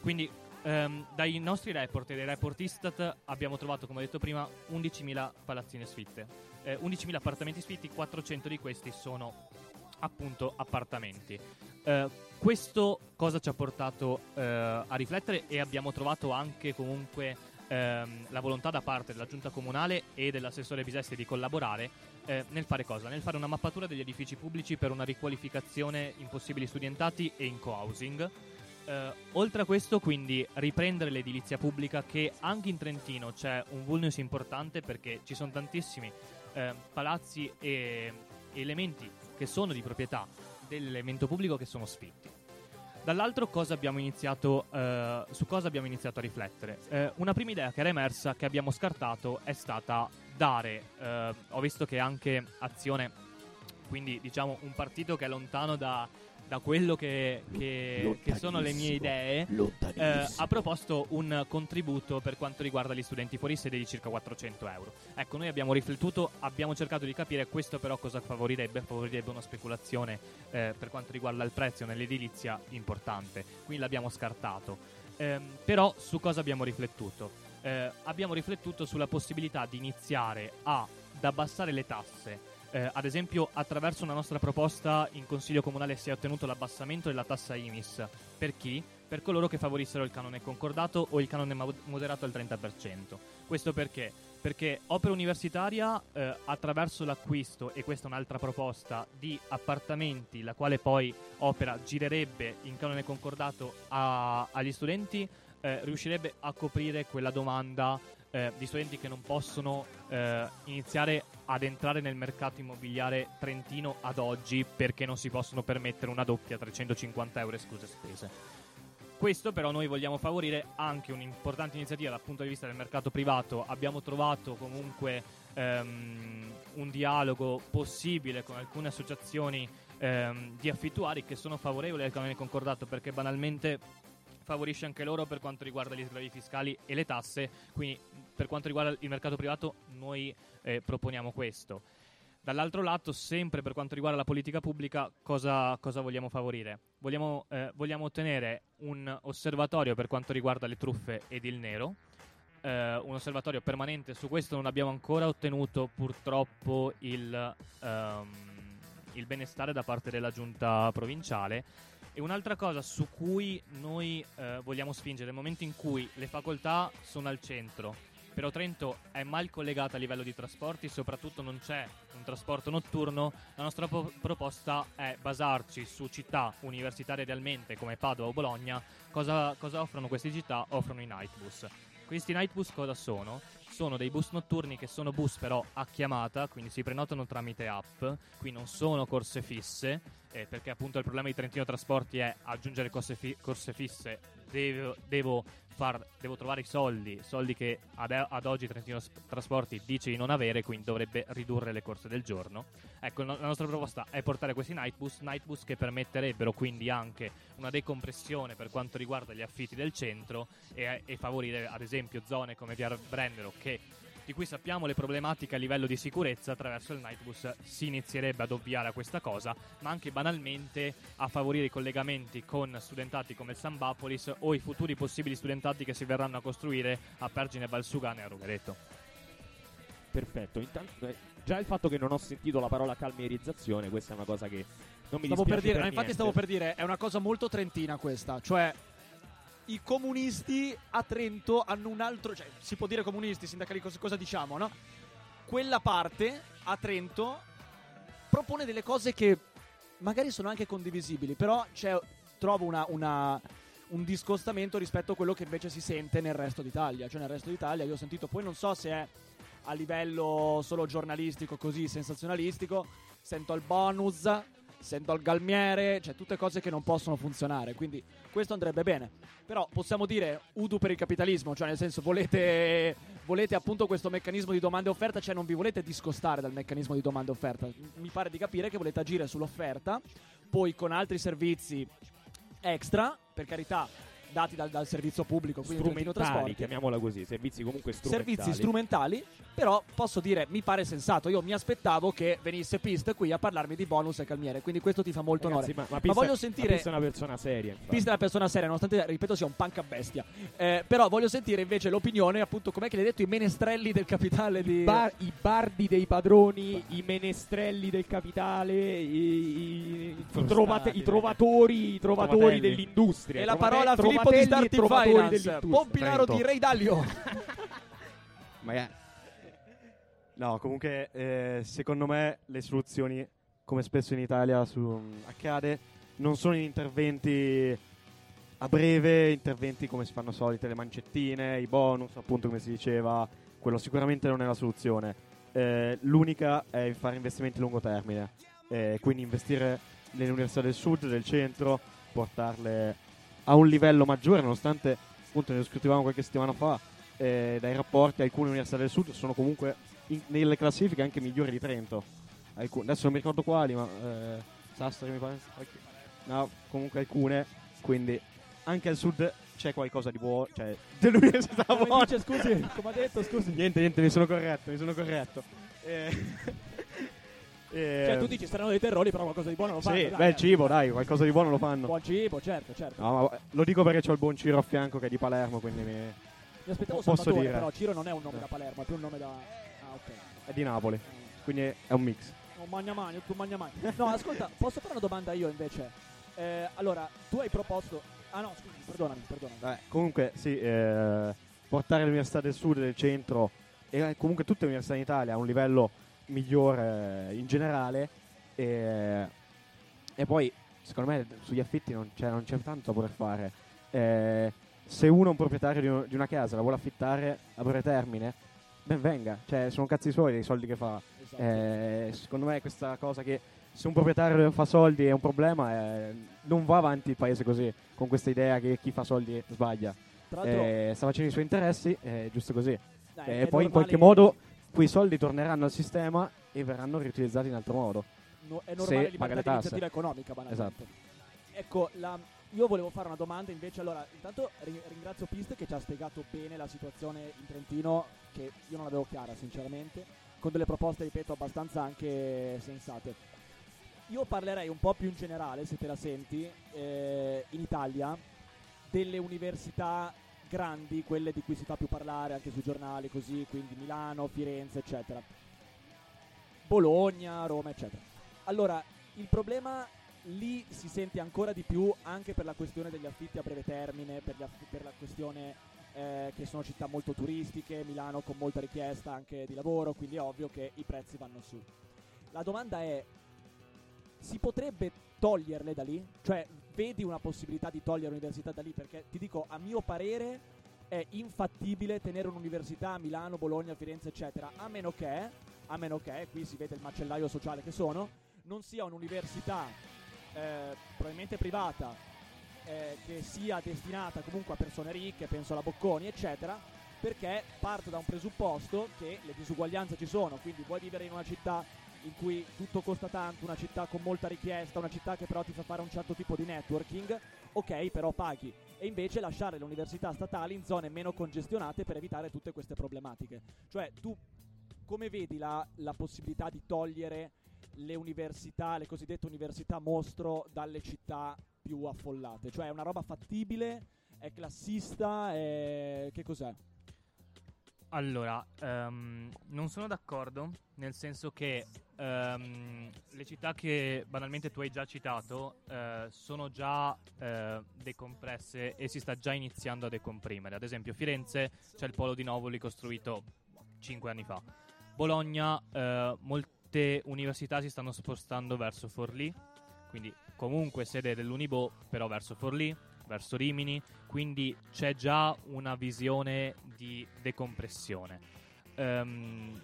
Quindi ehm, dai nostri report e dai report Istat abbiamo trovato, come ho detto prima, 11.000 palazzine sfitte, eh, 11.000 appartamenti sfitti, 400 di questi sono appunto appartamenti. Eh, questo cosa ci ha portato eh, a riflettere e abbiamo trovato anche comunque ehm, la volontà da parte della giunta comunale e dell'assessore Bisesti di collaborare eh, nel fare cosa? Nel fare una mappatura degli edifici pubblici per una riqualificazione in possibili studentati e in co-housing Eh, oltre a questo, quindi, riprendere l'edilizia pubblica che anche in Trentino c'è un vulnus importante perché ci sono tantissimi eh, palazzi e elementi che sono di proprietà dell'elemento pubblico che sono sfitti. Dall'altro cosa abbiamo iniziato, eh, su cosa abbiamo iniziato a riflettere? Eh, una prima idea che era emersa, che abbiamo scartato, è stata dare, eh, ho visto che anche Azione, quindi diciamo un partito che è lontano da, da quello che, che- che sono le mie idee, eh, ha proposto un contributo per quanto riguarda gli studenti fuori sede di circa 400 euro. Ecco, noi abbiamo riflettuto, abbiamo cercato di capire questo però cosa favorirebbe, favorirebbe una speculazione eh, per quanto riguarda il prezzo nell'edilizia importante, quindi l'abbiamo scartato. Ehm, però su cosa abbiamo riflettuto? Eh, abbiamo riflettuto sulla possibilità di iniziare a- ad abbassare le tasse eh, ad esempio, attraverso una nostra proposta in Consiglio Comunale si è ottenuto l'abbassamento della tassa IMIS. Per chi? Per coloro che favorissero il canone concordato o il canone mo- moderato al 30%. Questo perché? Perché opera universitaria, eh, attraverso l'acquisto, e questa è un'altra proposta, di appartamenti, la quale poi opera girerebbe in canone concordato a- agli studenti, eh, riuscirebbe a coprire quella domanda eh, di studenti che non possono eh, iniziare ad entrare nel mercato immobiliare trentino ad oggi perché non si possono permettere una doppia 350 euro escluse spese. Questo però noi vogliamo favorire anche un'importante iniziativa dal punto di vista del mercato privato. Abbiamo trovato comunque ehm, un dialogo possibile con alcune associazioni ehm, di affittuari che sono favorevoli al canone concordato perché banalmente favorisce anche loro per quanto riguarda gli sgravi fiscali e le tasse, quindi per quanto riguarda il mercato privato noi eh, proponiamo questo. Dall'altro lato, sempre per quanto riguarda la politica pubblica, cosa, cosa vogliamo favorire? Vogliamo, eh, vogliamo ottenere un osservatorio per quanto riguarda le truffe ed il nero, eh, un osservatorio permanente, su questo non abbiamo ancora ottenuto purtroppo il, ehm, il benestare da parte della giunta provinciale. E un'altra cosa su cui noi eh, vogliamo spingere, nel momento in cui le facoltà sono al centro, però Trento è mal collegata a livello di trasporti, soprattutto non c'è un trasporto notturno, la nostra po- proposta è basarci su città universitarie idealmente come Padova o Bologna. Cosa, cosa offrono queste città? Offrono i night bus. Questi night bus cosa sono? Sono dei bus notturni che sono bus però a chiamata, quindi si prenotano tramite app, qui non sono corse fisse, eh, perché appunto il problema di Trentino Trasporti è aggiungere corse, fi- corse fisse, devo, devo far- devo trovare i soldi, soldi che ad, ad oggi Trentino Trasporti dice di non avere, quindi dovrebbe ridurre le corse del giorno. Ecco, no- la nostra proposta è portare questi night bus, night bus che permetterebbero quindi anche una decompressione per quanto riguarda gli affitti del centro e, e favorire ad esempio zone come Via Brendero che di cui sappiamo le problematiche a livello di sicurezza, attraverso il Nightbus si inizierebbe ad ovviare a questa cosa, ma anche banalmente a favorire i collegamenti con studentati come il Sambapolis o i futuri possibili studentati che si verranno a costruire a Pergine Valsugana e a Rovereto. Perfetto. Intanto, eh, già il fatto che non ho sentito la parola calmierizzazione, questa è una cosa che non mi Stavo per dispiace dire, per no, infatti niente. stavo per dire, è una cosa molto trentina questa, cioè i comunisti a Trento hanno un altro, cioè si può dire comunisti, sindacali, cosa, cosa diciamo, no? Quella parte a Trento propone delle cose che magari sono anche condivisibili, però c'è, trovo una, una- un discostamento rispetto a quello che invece si sente nel resto d'Italia, cioè nel resto d'Italia io ho sentito, poi non so se è a livello solo giornalistico, così sensazionalistico, sento il bonus, sento il galmiere, cioè tutte cose che non possono funzionare, quindi questo andrebbe bene. Però possiamo dire udu per il capitalismo, cioè nel senso volete, volete appunto questo meccanismo di domanda e offerta, cioè non vi volete discostare dal meccanismo di domanda e offerta. Mi pare di capire che volete agire sull'offerta, poi con altri servizi extra, per carità, dati dal, dal servizio pubblico, quindi strumentali, chiamiamola così, servizi comunque strumentali. servizi strumentali, però posso dire, mi pare sensato. Io mi aspettavo che venisse Pist qui a parlarmi di bonus e calmiere, quindi questo ti fa molto Ragazzi, onore. ma, ma Ma voglio sentire Pista è una persona seria. infatti. Pist è una persona seria, nonostante, ripeto, sia un punk a bestia. Eh, però voglio sentire invece l'opinione, appunto, com'è che l'hai detto, i menestrelli del capitale di... Bar- I bardi dei padroni, i menestrelli del capitale, i, i- i trovate- i dai. trovatori, i trovatori dell'industria. e la parola a Filippo di Starting Finance. Pompilaro Trento. di Ray Dalio. Magari. No, comunque, eh, secondo me le soluzioni, come spesso in Italia su- accade, non sono in interventi a breve interventi come si fanno solite, le mancettine, i bonus, appunto come si diceva, quello sicuramente non è la soluzione. Eh, l'unica è fare investimenti a lungo termine, Eh, quindi investire nelle università del sud, del centro, portarle a un livello maggiore, nonostante appunto ne discutevamo qualche settimana fa, eh, dai rapporti alcune università del sud sono comunque in- nelle classifiche anche migliori di Trento. Alcun- adesso non mi ricordo quali, ma eh, Sassari mi pare. No, comunque alcune. Quindi anche al sud c'è qualcosa di buono. Cioè, dell'università buona. dice, scusi, come ha detto, scusi. Niente, niente, mi sono corretto, mi sono corretto. Eh, Cioè, tu dici saranno dei terrori, però qualcosa di buono lo fanno. Sì, dai, beh, il eh. cibo, dai, qualcosa di buono lo fanno. Buon cibo, certo, certo. No, ma lo dico perché c'ho il buon Ciro a fianco che è di Palermo, quindi mi- Mi aspettavo posso Salvatore, dire. però Ciro non è un nome Eh. da Palermo, è più un nome da... Ah, ok. è di Napoli. Quindi è un mix. Un magnamani, tu magnamani. No, ascolta, posso fare una domanda io invece? Eh, allora, tu hai proposto... Ah no, scusi, perdonami, perdonami. Vabbè, comunque, sì, eh, portare le università del sud e del centro e eh, comunque tutte le università in Italia a un livello migliore in generale. E, e poi, secondo me, sugli affitti non c'è, non c'è tanto da poter fare. Eh, se uno è un proprietario di, un- di una casa la vuole affittare a breve termine, ben venga. Cioè, sono cazzi suoi dei soldi che fa. Esatto. Eh, secondo me questa cosa che se un proprietario fa soldi è un problema, eh, non va avanti il paese così, con questa idea che chi fa soldi sbaglia. Tra l'altro, sta facendo i suoi interessi, è giusto così. dai, E poi in qualche modo quei soldi torneranno al sistema e verranno riutilizzati in altro modo. no- è se normale paga libertà le tasse. economica, banalmente. Esatto. Ecco, la- io volevo fare una domanda invece. Allora, intanto ri- ringrazio Pist che ci ha spiegato bene la situazione in Trentino, che io non avevo chiara, sinceramente, con delle proposte, ripeto, abbastanza anche sensate. Io parlerei un po' più in generale, se te la senti, eh, in Italia, delle università grandi, quelle di cui si fa più parlare anche sui giornali, così, quindi Milano, Firenze, eccetera. Bologna, Roma, eccetera. Allora, il problema lì si sente ancora di più anche per la questione degli affitti a breve termine, per, aff- per la questione eh, che sono città molto turistiche, Milano con molta richiesta anche di lavoro, quindi è ovvio che i prezzi vanno su. La domanda è, si potrebbe toglierle da lì? Cioè, vedi una possibilità di togliere l'università da lì? Perché ti dico, a mio parere è infattibile tenere un'università a Milano, Bologna, Firenze, eccetera, a meno che, a meno che, qui si vede il macellaio sociale che sono, non sia un'università eh, probabilmente privata eh, che sia destinata comunque a persone ricche, penso alla Bocconi, eccetera, perché parto da un presupposto che le disuguaglianze ci sono, quindi vuoi vivere in una città in cui tutto costa tanto, una città con molta richiesta, una città che però ti fa fare un certo tipo di networking, ok, però paghi. E invece lasciare le università statali in zone meno congestionate per evitare tutte queste problematiche. Cioè, tu come vedi la, la possibilità di togliere le università, le cosiddette università mostro dalle città più affollate? Cioè, è una roba fattibile? È classista? È... Che cos'è? Allora, ehm, non sono d'accordo, nel senso che ehm, le città che banalmente tu hai già citato eh, sono già eh, decompresse e si sta già iniziando a decomprimere. Ad esempio, Firenze c'è il polo di Novoli costruito 5 anni fa. Bologna, eh, molte università si stanno spostando verso Forlì, quindi comunque sede dell'Unibo, però verso Forlì, verso Rimini, quindi c'è già una visione di decompressione. Ehm,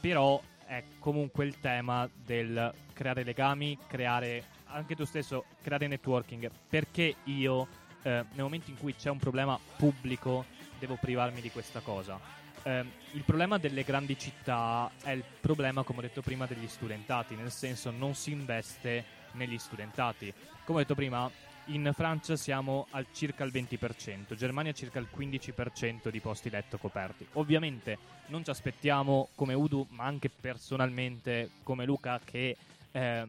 però è comunque il tema del creare legami, creare anche tu stesso, creare networking. Perché io, eh, nel momento in cui c'è un problema pubblico, devo privarmi di questa cosa? Ehm, il problema delle grandi città è il problema, come ho detto prima, degli studentati, nel senso non si investe negli studentati. Come ho detto prima, in Francia siamo al circa il 20%, Germania circa il 15% di posti letto coperti. Ovviamente non ci aspettiamo come Udu, ma anche personalmente come Luca, che eh,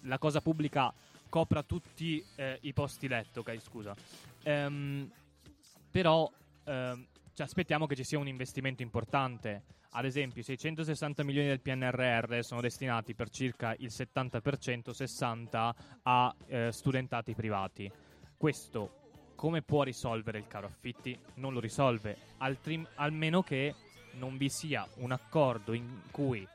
la cosa pubblica copra tutti eh, i posti letto, ok, scusa. Ehm, però ehm, ci aspettiamo che ci sia un investimento importante. Ad esempio, i 660 milioni del PNRR sono destinati per circa il 70%, 60% a eh, studentati privati. Questo come può risolvere il caro affitti? Non lo risolve, altri- almeno che non vi sia un accordo in cui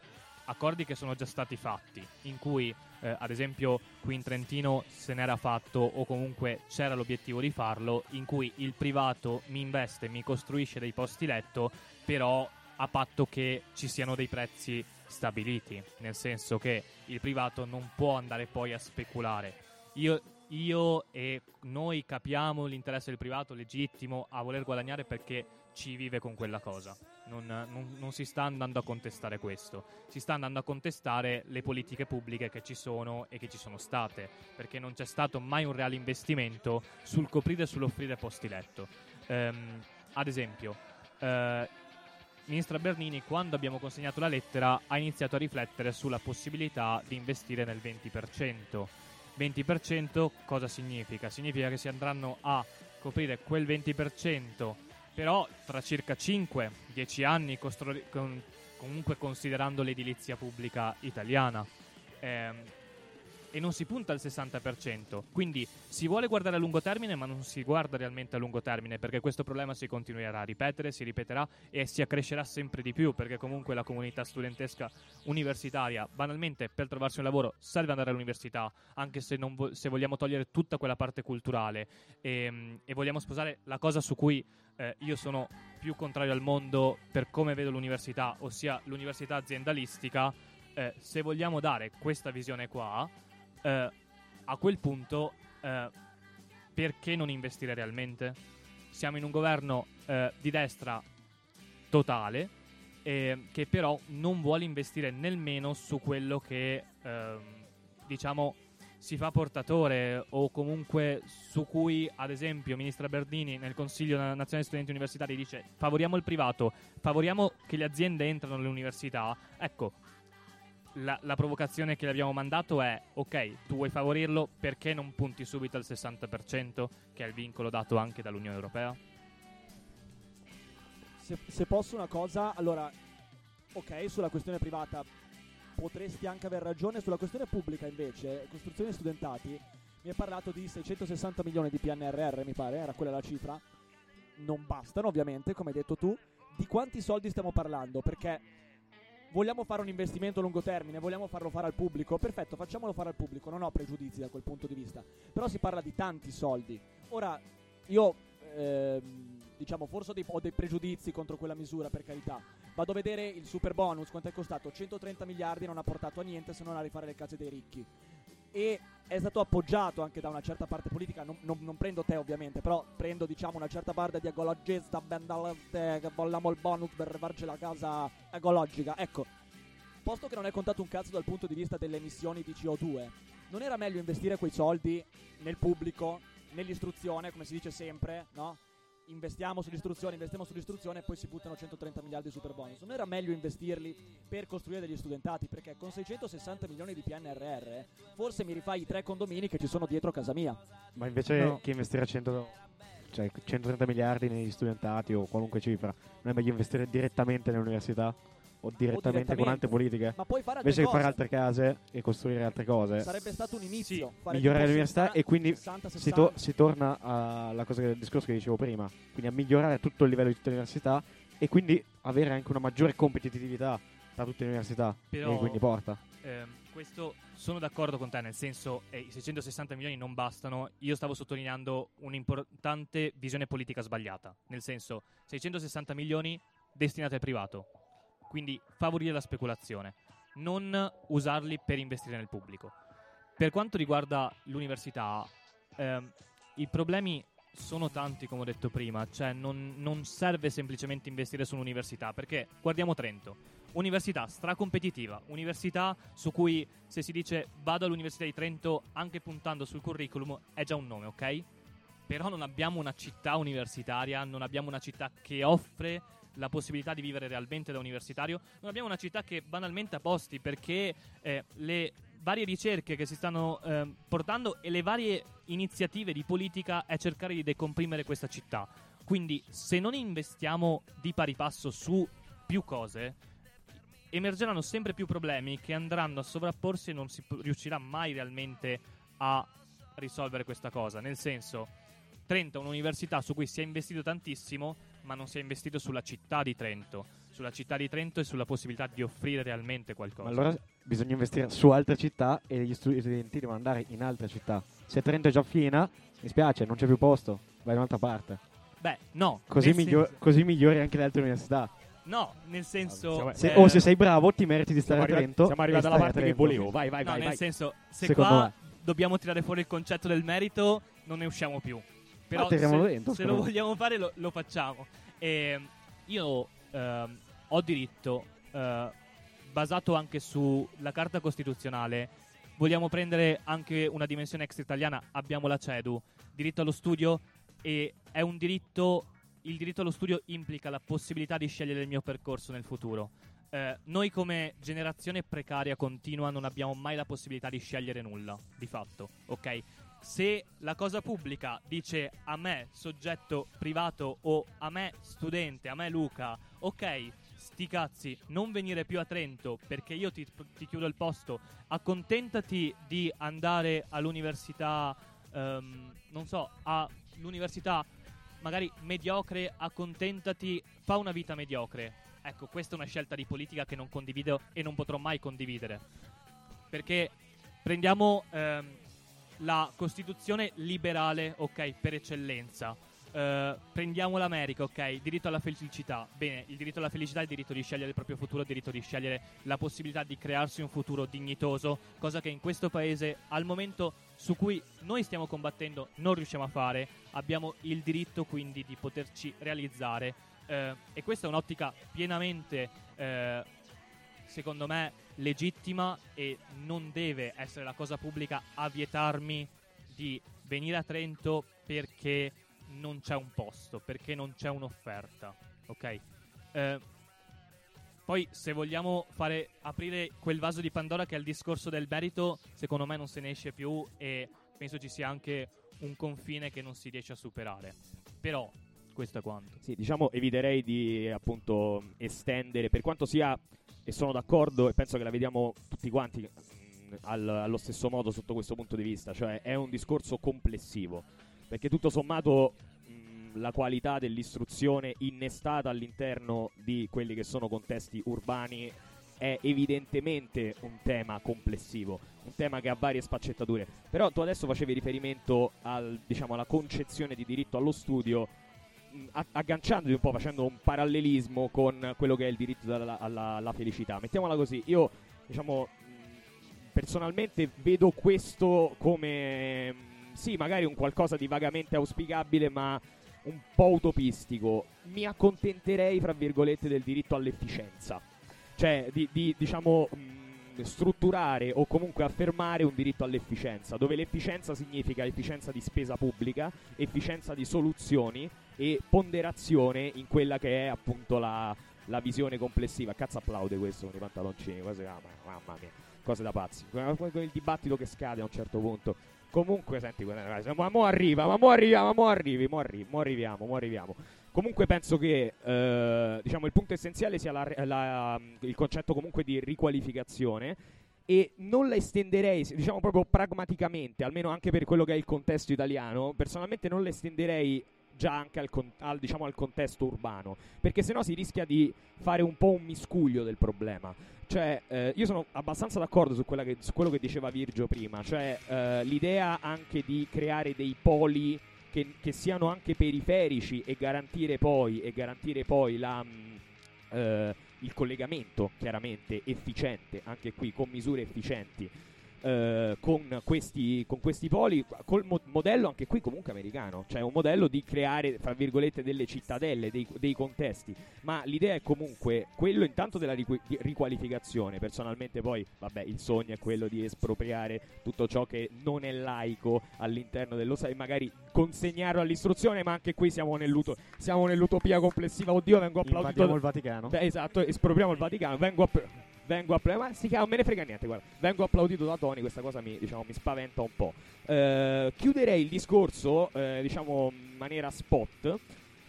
accordi che sono già stati fatti, in cui Eh, ad esempio, qui in Trentino se n'era fatto, o comunque c'era l'obiettivo di farlo, in cui il privato mi investe, mi costruisce dei posti letto, però a patto che ci siano dei prezzi stabiliti, nel senso che il privato non può andare poi a speculare. Io, io e noi capiamo l'interesse del privato legittimo a voler guadagnare perché ci vive con quella cosa. Non, non- non si sta andando a contestare questo, si sta andando a contestare le politiche pubbliche che ci sono e che ci sono state, perché non c'è stato mai un reale investimento sul coprire e sull'offrire posti letto. Ehm, ad esempio, eh, Ministra Bernini, quando abbiamo consegnato la lettera, ha iniziato a riflettere sulla possibilità di investire nel 20%. 20% cosa significa? Significa che si andranno a coprire quel 20%, però tra circa 5-10 anni, costro- con- comunque considerando l'edilizia pubblica italiana. Ehm, e non si punta al 60%. Quindi si vuole guardare a lungo termine, ma non si guarda realmente a lungo termine, perché questo problema si continuerà a ripetere, si ripeterà e si accrescerà sempre di più, perché comunque la comunità studentesca universitaria, banalmente per trovarsi un lavoro, serve andare all'università, anche se, vo- se vogliamo togliere tutta quella parte culturale e, e vogliamo sposare la cosa su cui eh, io sono più contrario al mondo per come vedo l'università, ossia l'università aziendalistica. eh, se vogliamo dare questa visione qua, eh, a quel punto eh, perché non investire realmente? Siamo in un governo eh, di destra totale eh, che però non vuole investire nemmeno su quello che ehm, diciamo si fa portatore o comunque su cui ad esempio ministra Berdini nel Consiglio Nazionale Studenti Universitari dice favoriamo il privato, favoriamo che le aziende entrano nelle università. Ecco, la, la provocazione che le abbiamo mandato è: ok, tu vuoi favorirlo, perché non punti subito al 60%, che è il vincolo dato anche dall'Unione Europea? Se, se posso una cosa, allora, ok, sulla questione privata potresti anche aver ragione, sulla questione pubblica invece, costruzioni studentati, mi hai parlato di 660 milioni di PNRR, mi pare, era quella la cifra. Non bastano, ovviamente, come hai detto tu. Di quanti soldi stiamo parlando? Perché vogliamo fare un investimento a lungo termine, vogliamo farlo fare al pubblico. Perfetto, facciamolo fare al pubblico, non ho pregiudizi da quel punto di vista. Però si parla di tanti soldi. Ora, io ehm, diciamo forse ho dei, ho dei pregiudizi contro quella misura per carità vado a vedere il super bonus quanto è costato 130 miliardi non ha portato a niente se non a rifare le case dei ricchi e è stato appoggiato anche da una certa parte politica non, non- non prendo te ovviamente però prendo diciamo una certa parte di ecologista che vogliamo il bonus per farci la casa ecologica ecco posto che non è contato un cazzo dal punto di vista delle emissioni di CO2 non era meglio investire quei soldi nel pubblico nell'istruzione, come si dice sempre, no? Investiamo sull'istruzione, investiamo sull'istruzione e poi si buttano 130 miliardi di super bonus. Non era meglio investirli per costruire degli studentati? Perché con 660 milioni di PNRR forse mi rifai i tre condomini che ci sono dietro casa mia. Ma invece No. che investire 100, cioè 130 miliardi negli studentati o qualunque cifra, non è meglio investire direttamente nell'università o direttamente, con direttamente. altre politiche? Ma puoi fare altre Invece che fare cose. altre case e costruire altre cose, Sarebbe stato un inizio. fare migliorare l'università 60, e quindi 60, si, 60. to- si torna alla cosa del discorso che dicevo prima, quindi a migliorare tutto il livello di tutte le università e quindi avere anche una maggiore competitività tra tutte le università Però- e quindi porta. Ehm, questo sono d'accordo con te, nel senso eh, i 660 milioni non bastano. Io stavo sottolineando un'importante visione politica sbagliata, nel senso 660 milioni destinati al privato, quindi favorire la speculazione, non usarli per investire nel pubblico. Per quanto riguarda l'università, ehm, i problemi sono tanti, come ho detto prima, cioè non, non serve semplicemente investire su un'università, perché guardiamo Trento. Università stracompetitiva, università su cui se si dice vado all'Università di Trento anche puntando sul curriculum è già un nome, ok? Però non abbiamo una città universitaria, non abbiamo una città che offre la possibilità di vivere realmente da universitario, non abbiamo una città che banalmente ha posti perché eh, le varie ricerche che si stanno ehm, portando e le varie iniziative di politica è cercare di decomprimere questa città. Quindi se non investiamo di pari passo su più cose, emergeranno sempre più problemi che andranno a sovrapporsi e non si riuscirà mai realmente a risolvere questa cosa. Nel senso, Trento un'università su cui si è investito tantissimo, ma non si è investito sulla città di Trento, sulla città di Trento e sulla possibilità di offrire realmente qualcosa. Ma allora bisogna investire su altre città e gli studenti devono andare in altre città. Se Trento è già piena, mi spiace, non c'è più posto, vai da un'altra parte. Beh, no. Così, nel miglio- senso- così migliori anche le altre università. No, nel senso... Siamo- Se- eh, o se sei bravo, ti meriti di stare a Trento. siamo arrivati alla parte che volevo. Vai, vai, No, vai. nel vai. senso, se Secondo qua me. dobbiamo tirare fuori il concetto del merito, non ne usciamo più. Però se, dentro, se lo vogliamo fare, lo, lo facciamo. E io ehm, ho diritto, eh, basato anche sulla Carta Costituzionale, vogliamo prendere anche una dimensione extra italiana, abbiamo la CEDU, diritto allo studio, e è un diritto, il diritto allo studio implica la possibilità di scegliere il mio percorso nel futuro. Eh, noi come generazione precaria continua non abbiamo mai la possibilità di scegliere nulla, di fatto, ok? Se la cosa pubblica dice a me soggetto privato o a me studente, a me Luca, ok, sti cazzi, non venire più a Trento perché io ti, ti chiudo il posto, accontentati di andare all'università, ehm, non so, all'università magari mediocre, accontentati, fa una vita mediocre. Ecco, questa è una scelta di politica che non condivido e non potrò mai condividere. Perché prendiamo ehm, la Costituzione liberale, ok, per eccellenza. Eh, prendiamo l'America, ok, diritto alla felicità. Bene, il diritto alla felicità è il diritto di scegliere il proprio futuro, il diritto di scegliere la possibilità di crearsi un futuro dignitoso, cosa che in questo paese al momento su cui noi stiamo combattendo non riusciamo a fare. Abbiamo il diritto quindi di poterci realizzare. Eh, e questa è un'ottica pienamente, eh, secondo me, legittima e non deve essere la cosa pubblica a vietarmi di venire a Trento perché non c'è un posto, perché non c'è un'offerta. Ok? Eh, poi, se vogliamo fare aprire quel vaso di Pandora che è il discorso del merito, secondo me non se ne esce più e penso ci sia anche un confine che non si riesce a superare. Però, questo è quanto. Sì, diciamo, eviterei di appunto estendere, per quanto sia, e sono d'accordo e penso che la vediamo tutti quanti mh, al- allo stesso modo sotto questo punto di vista, cioè è un discorso complessivo, perché tutto sommato mh, la qualità dell'istruzione innestata all'interno di quelli che sono contesti urbani è evidentemente un tema complessivo, un tema che ha varie sfaccettature. Però tu adesso facevi riferimento al, diciamo, alla concezione di diritto allo studio mh, a- agganciandoti un po', facendo un parallelismo con quello che è il diritto alla, alla- alla felicità. Mettiamola così, io diciamo mh, personalmente vedo questo come mh, sì, magari un qualcosa di vagamente auspicabile, ma un po' utopistico. Mi accontenterei, fra virgolette, del diritto all'efficienza. Cioè, di, di, diciamo strutturare o comunque affermare un diritto all'efficienza, dove l'efficienza significa efficienza di spesa pubblica, efficienza di soluzioni e ponderazione in quella che è appunto la, la visione complessiva. Cazzo applaude questo con i pantaloncini, cose, ma- mamma mia, cose da pazzi. Con il dibattito che scade a un certo punto. Comunque, senti, ma mo arriva, ma mo arriva, ma mo arrivi, mo arrivi, mo arriviamo, mo arriviamo. Comunque penso che eh, diciamo, il punto essenziale sia la- la- il concetto comunque di riqualificazione e non la estenderei, diciamo proprio pragmaticamente, almeno anche per quello che è il contesto italiano, personalmente non la estenderei già anche al, con- al, diciamo, al contesto urbano, perché sennò si rischia di fare un po' un miscuglio del problema. Cioè, eh, io sono abbastanza d'accordo su, che- su quello che diceva Virgio prima, cioè eh, l'idea anche di creare dei poli che, che siano anche periferici e garantire poi, e garantire poi la, mh, eh, il collegamento chiaramente efficiente, anche qui con misure efficienti. Eh, con, questi, con questi poli, col mo- modello anche qui comunque americano, cioè un modello di creare, fra virgolette, delle cittadelle, dei, dei contesti, ma l'idea è comunque quello intanto della riqu- riqualificazione, personalmente poi, vabbè, il sogno è quello di espropriare tutto ciò che non è laico all'interno dello Stato e magari consegnarlo all'istruzione, ma anche qui siamo, nell'uto- siamo nell'utopia complessiva, oddio vengo applaudito Invadiamo il Vaticano. Beh, esatto, espropriamo il Vaticano. Vengo a. Vengo a ma si chiama, me ne frega niente, guarda. Vengo applaudito da Tony, questa cosa mi, diciamo, mi spaventa un po'. Eh, chiuderei il discorso, eh, diciamo, in maniera spot,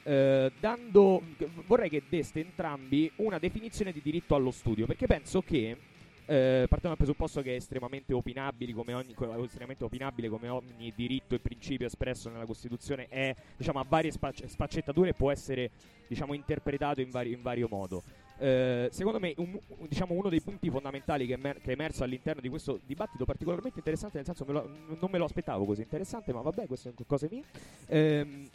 eh, dando. Vorrei che deste entrambi una definizione di diritto allo studio, perché penso che. eh, partiamo dal presupposto che è estremamente opinabile come ogni, estremamente opinabile come ogni diritto e principio espresso nella Costituzione è diciamo, a varie spacc- sfaccettature e può essere diciamo, interpretato in, vari- in vario modo. Eh, secondo me un- diciamo, uno dei punti fondamentali che, emer- che è emerso all'interno di questo dibattito particolarmente interessante, nel senso me lo- non me lo aspettavo così interessante, ma vabbè, queste sono cose mie. Ehm,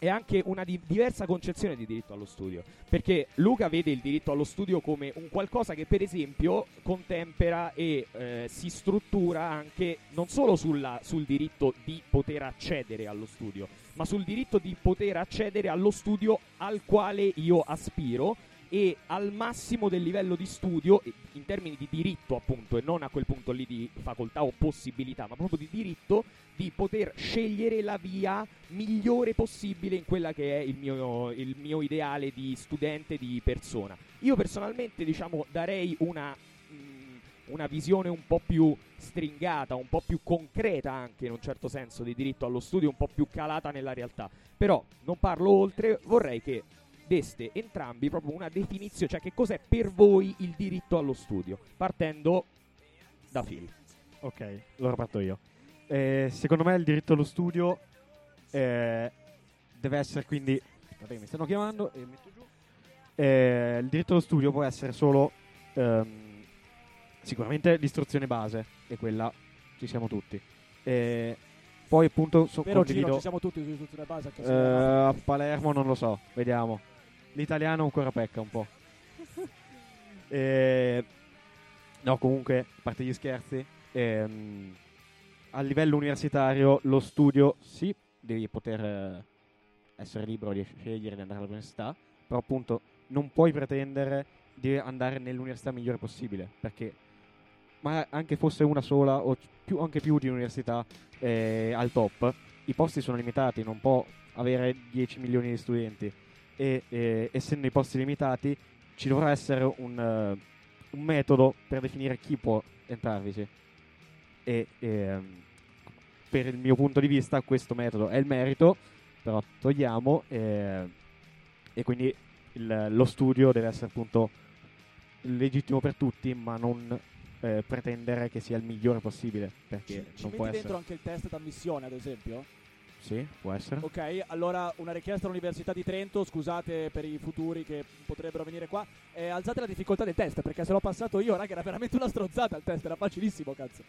è anche una di- diversa concezione di diritto allo studio. Perché Luca vede il diritto allo studio come un qualcosa che, per esempio, contempera e eh, si struttura anche non solo sulla- sul diritto di poter accedere allo studio, ma sul diritto di poter accedere allo studio al quale io aspiro e al massimo del livello di studio, in termini di diritto appunto, e non a quel punto lì di facoltà o possibilità, ma proprio di diritto, di poter scegliere la via migliore possibile in quella che è il mio, il mio ideale di studente, di persona. Io personalmente, diciamo, darei una, mh, una visione un po' più stringata, un po' più concreta anche in un certo senso di diritto allo studio, un po' più calata nella realtà. Però non parlo oltre, vorrei che deste entrambi proprio una definizione, cioè che cos'è per voi il diritto allo studio, partendo da Phil. Ok, allora parto io. Eh, secondo me il diritto allo studio eh, deve essere quindi... Che mi stanno chiamando e metto giù. Eh, il diritto allo studio può essere solo ehm, sicuramente l'istruzione base e quella ci siamo tutti. Eh, poi appunto so, Gino, condivido... ci siamo tutti sull'istruzione base anche Eh, se a Palermo non lo so, vediamo. L'italiano ancora pecca un po'. Eh, no, comunque, a parte gli scherzi, ehm, a livello universitario lo studio sì, devi poter eh, essere libero di scegliere di andare all'università, però appunto non puoi pretendere di andare nell'università migliore possibile, perché ma anche fosse una sola o più- anche più di un'università eh, al top, i posti sono limitati, non può avere 10 milioni di studenti e eh, essendo i posti limitati ci dovrà essere un, eh, un metodo per definire chi può entrarvici e ehm, per il mio punto di vista questo metodo è il merito però togliamo eh, e quindi il- lo studio deve essere appunto legittimo per tutti ma non eh, pretendere che sia il migliore possibile perché ci, ci non metti può dentro essere anche il test d'ammissione, ad esempio? Sì può essere Ok, allora una richiesta all'Università di Trento, scusate per i futuri che potrebbero venire qua, eh, alzate la difficoltà del test, perché se l'ho passato io, raga, era veramente una stronzata il test, era facilissimo, cazzo.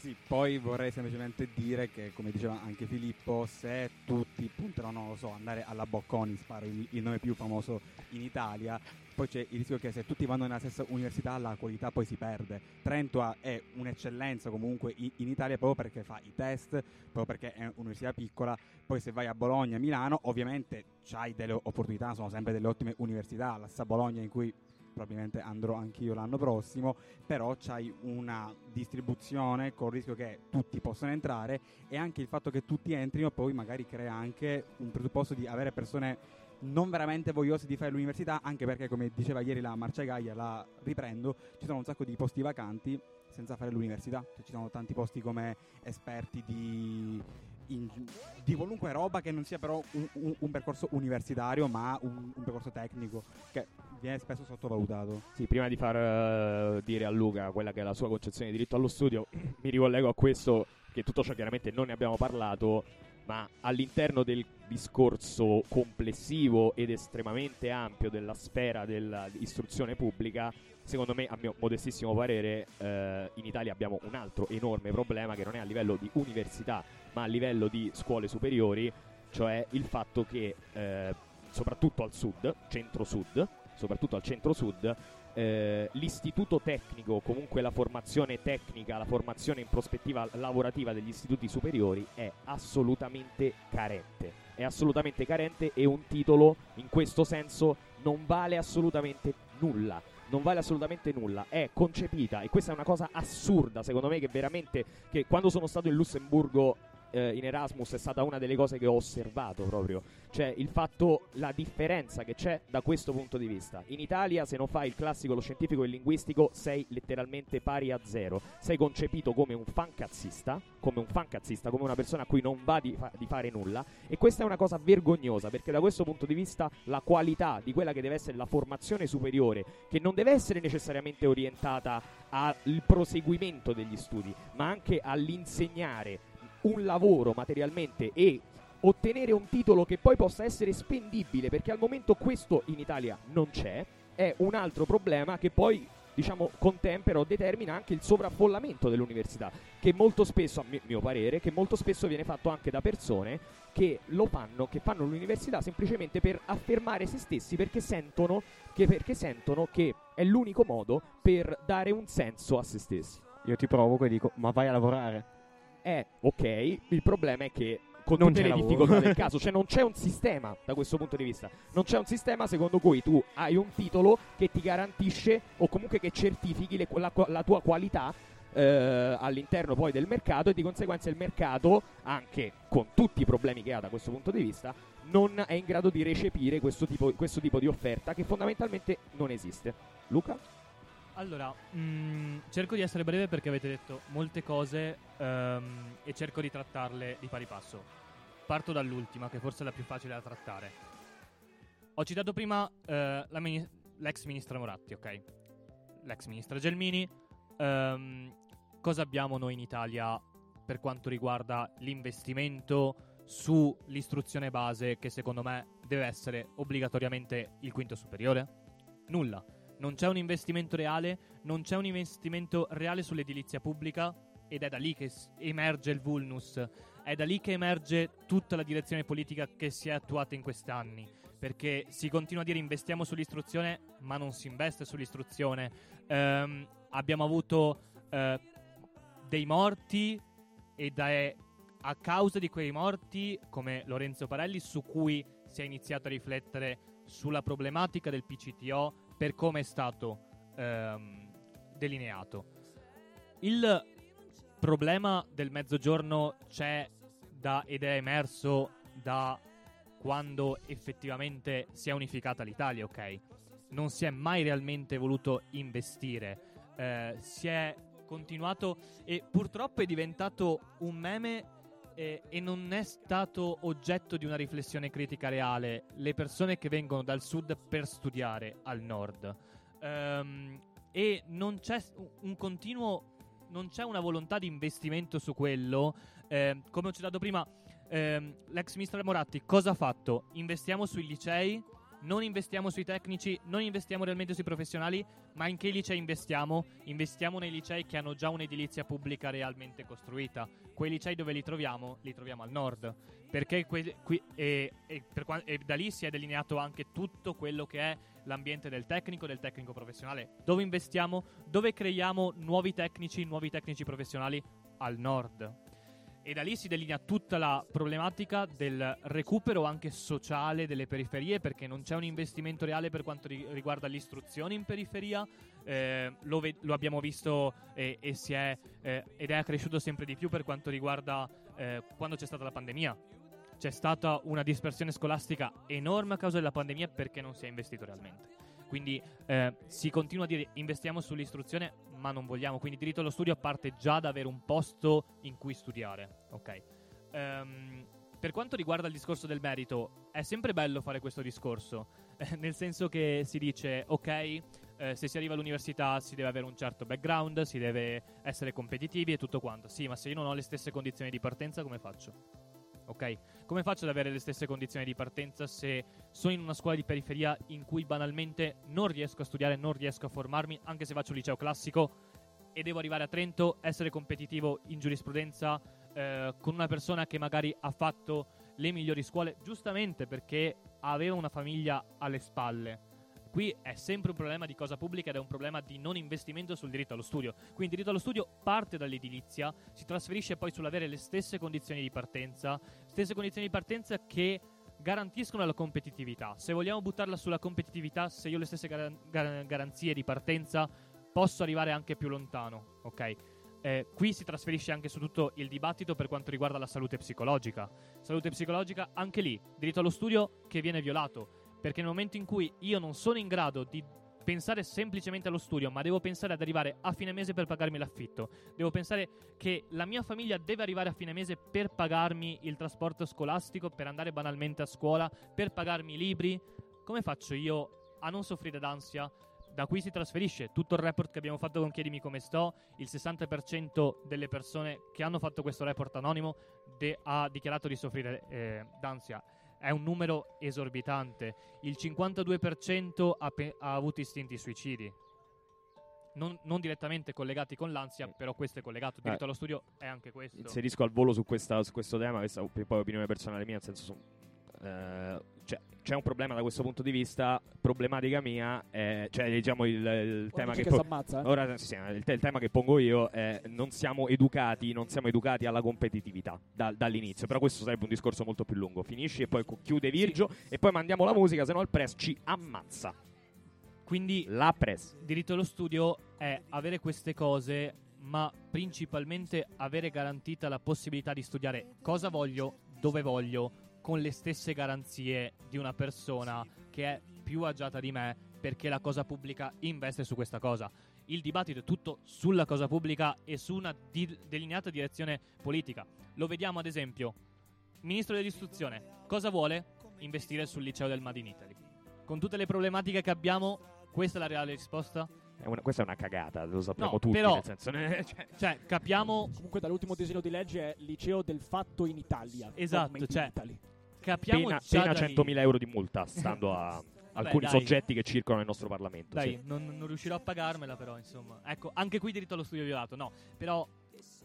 Sì, poi vorrei semplicemente dire che, come diceva anche Filippo, se tutti punteranno, non lo so, andare alla Bocconi, sparo il, il nome più famoso in Italia, poi c'è il rischio che se tutti vanno nella stessa università la qualità poi si perde. Trento è un'eccellenza comunque in, in Italia proprio perché fa i test, proprio perché è un'università piccola, poi se vai a Bologna, Milano, ovviamente c'hai delle opportunità, sono sempre delle ottime università, la Sa Bologna in cui probabilmente andrò anch'io l'anno prossimo, però c'hai una distribuzione con il rischio che tutti possano entrare e anche il fatto che tutti entrino poi magari crea anche un presupposto di avere persone non veramente vogliose di fare l'università, anche perché come diceva ieri la Marcia Gaia, la riprendo, ci sono un sacco di posti vacanti senza fare l'università, cioè, ci sono tanti posti come esperti di in- di qualunque roba che non sia però un, un- un percorso universitario ma un, un percorso tecnico che viene spesso sottovalutato. Sì, prima di far eh, dire a Luca quella che è la sua concezione di diritto allo studio, mi ricollego a questo, che tutto ciò chiaramente non ne abbiamo parlato, ma all'interno del discorso complessivo ed estremamente ampio della sfera dell'istruzione pubblica, secondo me, a mio modestissimo parere, eh, in Italia abbiamo un altro enorme problema che non è a livello di università, ma a livello di scuole superiori, cioè il fatto che eh, soprattutto al sud, centro-sud, soprattutto al centro-sud, eh, l'istituto tecnico, comunque la formazione tecnica, la formazione in prospettiva lavorativa degli istituti superiori è assolutamente carente. È assolutamente carente e un titolo in questo senso non vale assolutamente nulla. Non vale assolutamente nulla, è concepita e questa è una cosa assurda secondo me che veramente che quando sono stato in Lussemburgo eh, in Erasmus è stata una delle cose che ho osservato proprio, cioè il fatto, la differenza che c'è da questo punto di vista. In Italia se non fai il classico, lo scientifico e il linguistico sei letteralmente pari a zero, sei concepito come un fancazzista, come un fancazzista, come una persona a cui non va di, fa- di fare nulla. E questa è una cosa vergognosa perché da questo punto di vista la qualità di quella che deve essere la formazione superiore, che non deve essere necessariamente orientata al proseguimento degli studi, ma anche all'insegnare un lavoro materialmente e ottenere un titolo che poi possa essere spendibile, perché al momento questo in Italia non c'è, è un altro problema che poi diciamo contempera o determina anche il sovraffollamento dell'università, che molto spesso, a mi- mio parere, che molto spesso viene fatto anche da persone che lo fanno, che fanno l'università semplicemente per affermare se stessi perché sentono che, perché sentono che è l'unico modo per dare un senso a se stessi. Io ti provoco e dico, ma vai a lavorare. Eh, ok, il problema è che con Non tutte c'è le lavoro. difficoltà del caso, cioè non c'è un sistema da questo punto di vista. Non c'è un sistema secondo cui tu hai un titolo che ti garantisce o comunque che certifichi le- la, la tua qualità eh, all'interno poi del mercato e di conseguenza il mercato, anche con tutti i problemi che ha da questo punto di vista, non è in grado di recepire questo tipo, questo tipo di offerta che fondamentalmente non esiste. Luca? Allora, mm, cerco di essere breve perché avete detto molte cose ehm, e cerco di trattarle di pari passo. Parto dall'ultima, che forse è la più facile da trattare. Ho citato prima eh, la mini- l'ex ministra Moratti, ok? L'ex ministra Gelmini. Ehm, cosa abbiamo noi in Italia per quanto riguarda l'investimento sull'istruzione base, che secondo me deve essere obbligatoriamente il quinto superiore? Nulla non c'è un investimento reale, non c'è un investimento reale sull'edilizia pubblica ed è da lì che emerge il vulnus, è da lì che emerge tutta la direzione politica che si è attuata in questi anni, perché si continua a dire investiamo sull'istruzione, ma non si investe sull'istruzione. Ehm, abbiamo avuto eh, dei morti ed è a causa di quei morti, come Lorenzo Parelli, su cui si è iniziato a riflettere sulla problematica del PCTO per come è stato ehm, delineato. Il problema del mezzogiorno c'è da, ed è emerso da quando effettivamente si è unificata l'Italia, ok? Non si è mai realmente voluto investire, eh, si è continuato e purtroppo è diventato un meme eh, e non è stato oggetto di una riflessione critica reale le persone che vengono dal sud per studiare al nord. Ehm, e non c'è un continuo non c'è una volontà di investimento su quello. Ehm, come ho citato prima, ehm, l'ex ministro Moratti cosa ha fatto? Investiamo sui licei, non investiamo sui tecnici, non investiamo realmente sui professionali, ma in che licei investiamo? Investiamo nei licei che hanno già un'edilizia pubblica realmente costruita. Quei licei dove li troviamo? Li troviamo al nord. Perché que- qui- e, e per e da lì si è delineato anche tutto quello che è l'ambiente del tecnico, del tecnico professionale. Dove investiamo? Dove creiamo nuovi tecnici, nuovi tecnici professionali? Al nord. E da lì si delinea tutta la problematica del recupero anche sociale delle periferie, perché non c'è un investimento reale per quanto ri- riguarda l'istruzione in periferia. Eh, lo, ve- lo abbiamo visto eh, e si è, eh, ed è cresciuto sempre di più per quanto riguarda eh, quando c'è stata la pandemia. C'è stata una dispersione scolastica enorme a causa della pandemia perché non si è investito realmente. Quindi eh, si continua a dire investiamo sull'istruzione, ma non vogliamo. Quindi diritto allo studio parte già da avere un posto in cui studiare. Ok. Ehm, per quanto riguarda il discorso del merito, è sempre bello fare questo discorso, eh, nel senso che si dice, ok, eh, se si arriva all'università si deve avere un certo background, si deve essere competitivi e tutto quanto. Sì, ma se io non ho le stesse condizioni di partenza, come faccio? Ok? Come faccio ad avere le stesse condizioni di partenza se sono in una scuola di periferia in cui banalmente non riesco a studiare, non riesco a formarmi, anche se faccio un liceo classico e devo arrivare a Trento, essere competitivo in giurisprudenza eh, con una persona che magari ha fatto le migliori scuole, giustamente perché aveva una famiglia alle spalle. Qui è sempre un problema di cosa pubblica ed è un problema di non investimento sul diritto allo studio. Quindi il diritto allo studio parte dall'edilizia, si trasferisce poi sull'avere le stesse condizioni di partenza, stesse condizioni di partenza che garantiscono la competitività. Se vogliamo buttarla sulla competitività, se io ho le stesse garan- gar- garanzie di partenza, posso arrivare anche più lontano, ok? eh, qui si trasferisce anche su tutto il dibattito per quanto riguarda la salute psicologica. Salute psicologica, anche lì, diritto allo studio che viene violato, perché nel momento in cui io non sono in grado di pensare semplicemente allo studio, ma devo pensare ad arrivare a fine mese per pagarmi l'affitto, devo pensare che la mia famiglia deve arrivare a fine mese per pagarmi il trasporto scolastico, per andare banalmente a scuola, per pagarmi i libri, come faccio io a non soffrire d'ansia? Da qui si trasferisce tutto il report che abbiamo fatto con Chiedimi come sto. Il 60% delle persone che hanno fatto questo report anonimo de- ha dichiarato di soffrire eh, d'ansia. È un numero esorbitante. Il 52% ha, pe- ha avuto istinti suicidi. Non, non direttamente collegati con l'ansia, però questo è collegato. Diritto Eh, allo studio è anche questo. Inserisco al volo su, questa- su questo tema, questa è poi opinione personale mia, nel senso son- eh, cioè, c'è un problema da questo punto di vista, problematica mia, è, cioè diciamo il, il tema che, che po- eh? ora sì, sì, il, te- il tema che pongo io è non siamo educati, non siamo educati alla competitività da- dall'inizio, però questo sarebbe un discorso molto più lungo. Finisci e poi chiude Virgio e poi mandiamo la musica, se no il press ci ammazza. Quindi La press. diritto allo studio è avere queste cose, ma principalmente avere garantita la possibilità di studiare cosa voglio, dove voglio, con le stesse garanzie di una persona che è più agiata di me perché la cosa pubblica investe su questa cosa. Il dibattito è tutto sulla cosa pubblica e su una di- delineata direzione politica. Lo vediamo ad esempio, Ministro dell'Istruzione, cosa vuole? Investire sul liceo del Made in Italy. Con tutte le problematiche che abbiamo, questa è la reale risposta? È una- questa è una cagata, lo sappiamo No, tutti. però- nel senso, cioè, Cioè, capiamo, Comunque dall'ultimo disegno di legge è liceo del fatto in Italia. Esatto, made in cioè, Italy. Capiamo pena, pena da lì- 100.000 euro di multa, stando a alcuni dai. soggetti che circolano nel nostro Parlamento. Dai, sì. non, non riuscirò a pagarmela, però, insomma. Ecco, anche qui diritto allo studio violato, no. Però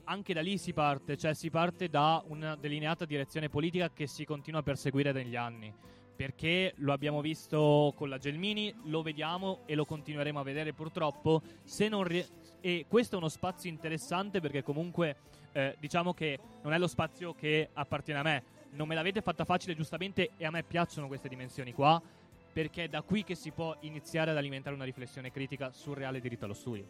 anche da lì si parte, cioè si parte da una delineata direzione politica che si continua a perseguire negli anni. Perché lo abbiamo visto con la Gelmini, lo vediamo e lo continueremo a vedere purtroppo. Se non rie- e questo è uno spazio interessante perché comunque eh, diciamo che non è lo spazio che appartiene a me. Non me l'avete fatta facile giustamente e a me piacciono queste dimensioni qua perché è da qui che si può iniziare ad alimentare una riflessione critica sul reale diritto allo studio.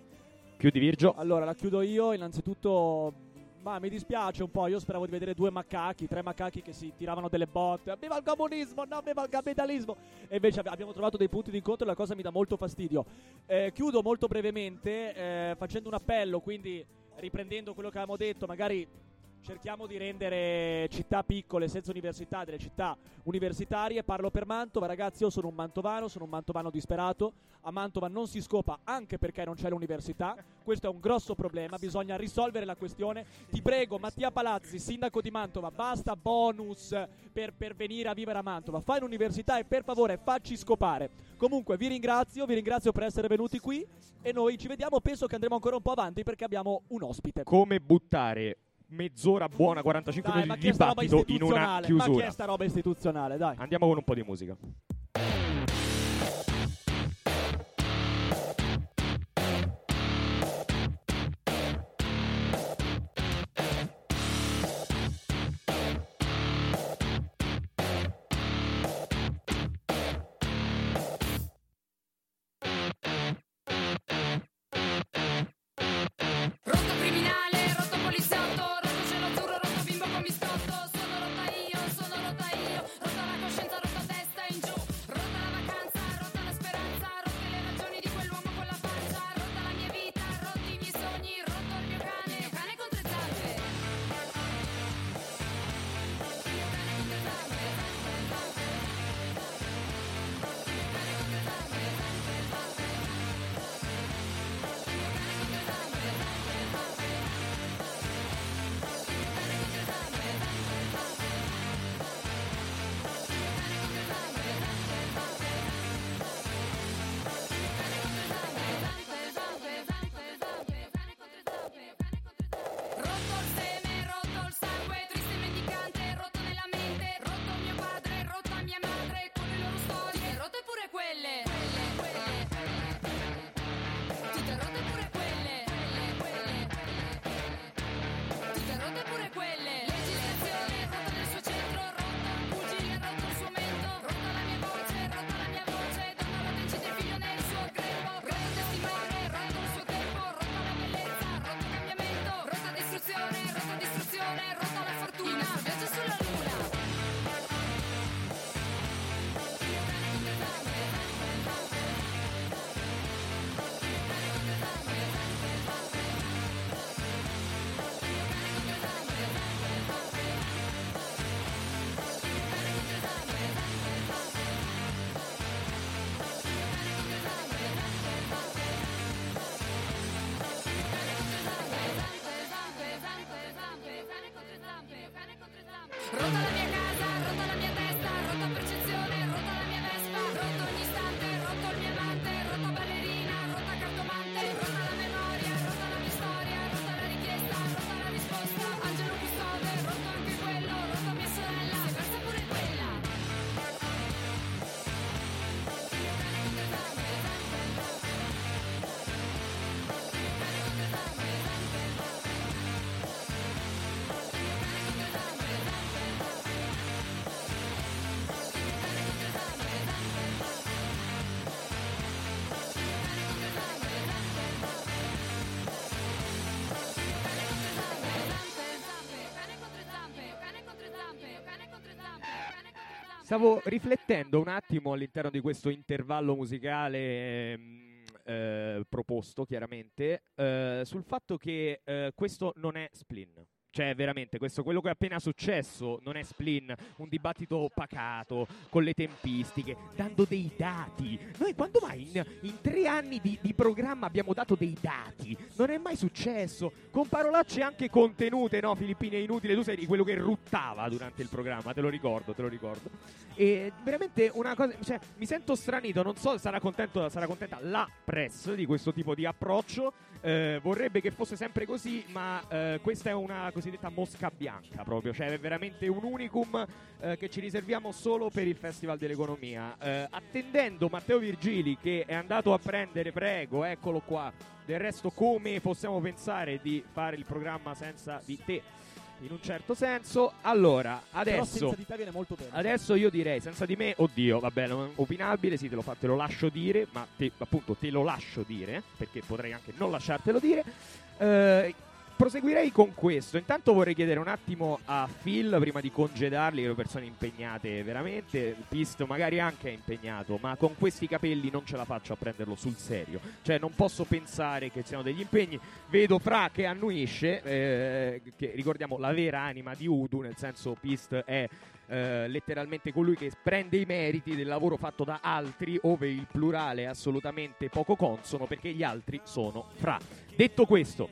Chiudi Virgio. Allora, la chiudo io. Innanzitutto, ma mi dispiace un po'. Io speravo di vedere due macachi, tre macachi che si tiravano delle botte. Viva il comunismo, no, viva il capitalismo. E invece abbi- abbiamo trovato dei punti di incontro e la cosa mi dà molto fastidio. Eh, chiudo molto brevemente eh, facendo un appello, quindi riprendendo quello che avevamo detto, magari cerchiamo di rendere città piccole senza università delle città universitarie. Parlo per Mantova, ragazzi, io sono un mantovano, sono un mantovano disperato. A Mantova non si scopa anche perché non c'è l'università. Questo è un grosso problema, bisogna risolvere la questione. Ti prego, Mattia Palazzi, sindaco di Mantova, basta bonus per, per venire a vivere a Mantova. Fai l'università e per favore facci scopare. Comunque vi ringrazio, vi ringrazio per essere venuti qui e noi ci vediamo, penso che andremo ancora un po' avanti perché abbiamo un ospite. Come buttare mezz'ora buona, 45 Dai, minuti di dibattito in una istituzionale? Ma chiusura. è sta roba istituzionale? Dai. Andiamo con un po' di musica. Stavo riflettendo un attimo all'interno di questo intervallo musicale ehm, eh, proposto, chiaramente, eh, sul fatto che eh, questo non è Splin. Cioè, veramente, questo, quello che è appena successo non è Splin, un dibattito pacato, con le tempistiche, dando dei dati. Noi quando mai in, in tre anni di, di programma abbiamo dato dei dati? Non è mai successo. Con parolacce anche contenute, no? È inutile, tu sei di quello che ruttava durante il programma, te lo ricordo, te lo ricordo. E veramente una cosa, cioè, mi sento stranito, non so sarà, contento, sarà contenta la press di questo tipo di approccio. Eh, vorrebbe che fosse sempre così, ma eh, questa è una cosiddetta mosca bianca proprio, cioè è veramente un unicum eh, che ci riserviamo solo per il Festival dell'Economia. Eh, attendendo Matteo Virgili che è andato a prendere, prego, eccolo qua. Del resto come possiamo pensare di fare il programma senza di te? In un certo senso. Allora, Però adesso. Adesso io direi, senza di me, oddio, vabbè, non è opinabile, sì, te lo, fa- te lo lascio dire, ma te- appunto te lo lascio dire, perché potrei anche non lasciartelo dire. Eh, proseguirei con questo. Intanto vorrei chiedere un attimo a Phil, prima di congedarli, sono persone impegnate veramente. Pist magari anche è impegnato, ma con questi capelli non ce la faccio a prenderlo sul serio. Cioè, non posso pensare che siano degli impegni. Vedo Fra che annuisce, eh, che ricordiamo la vera anima di Udu, nel senso Pist è eh, letteralmente colui che prende i meriti del lavoro fatto da altri, ove il plurale è assolutamente poco consono, perché gli altri sono Fra. Detto questo,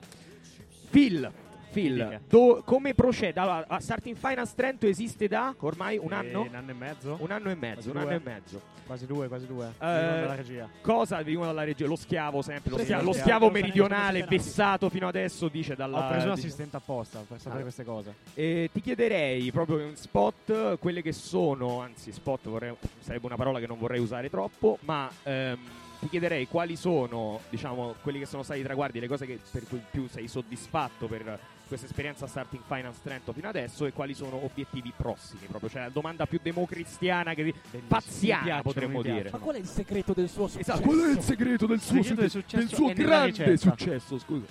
Phil. Phil, do- come procede? Allora, a Starting Finance Trento esiste da ormai un Eh, anno? Un anno e mezzo? Un anno e mezzo, un Quasi anno e due. mezzo. Quasi due, quasi due. Eh, Vengono dalla regia. Cosa vengono dalla regia? Lo schiavo sempre, lo, Sì, schia- sì, lo schiavo sai meridionale, vessato fino adesso, dice dalla... Ho preso un assistente apposta per sapere Ah. queste cose. E ti chiederei proprio in spot quelle che sono, anzi spot vorrei- sarebbe una parola che non vorrei usare troppo, ma ehm, ti chiederei quali sono, diciamo, quelli che sono stati i traguardi, le cose che per cui più sei soddisfatto per questa esperienza Starting Finance Trento fino adesso e quali sono obiettivi prossimi, proprio, cioè la domanda più democristiana che pazziana piacciono, potremmo dire. Ma qual è il segreto del suo successo? Esatto, qual è il segreto del suo, segreto del successo del suo grande successo, scusa.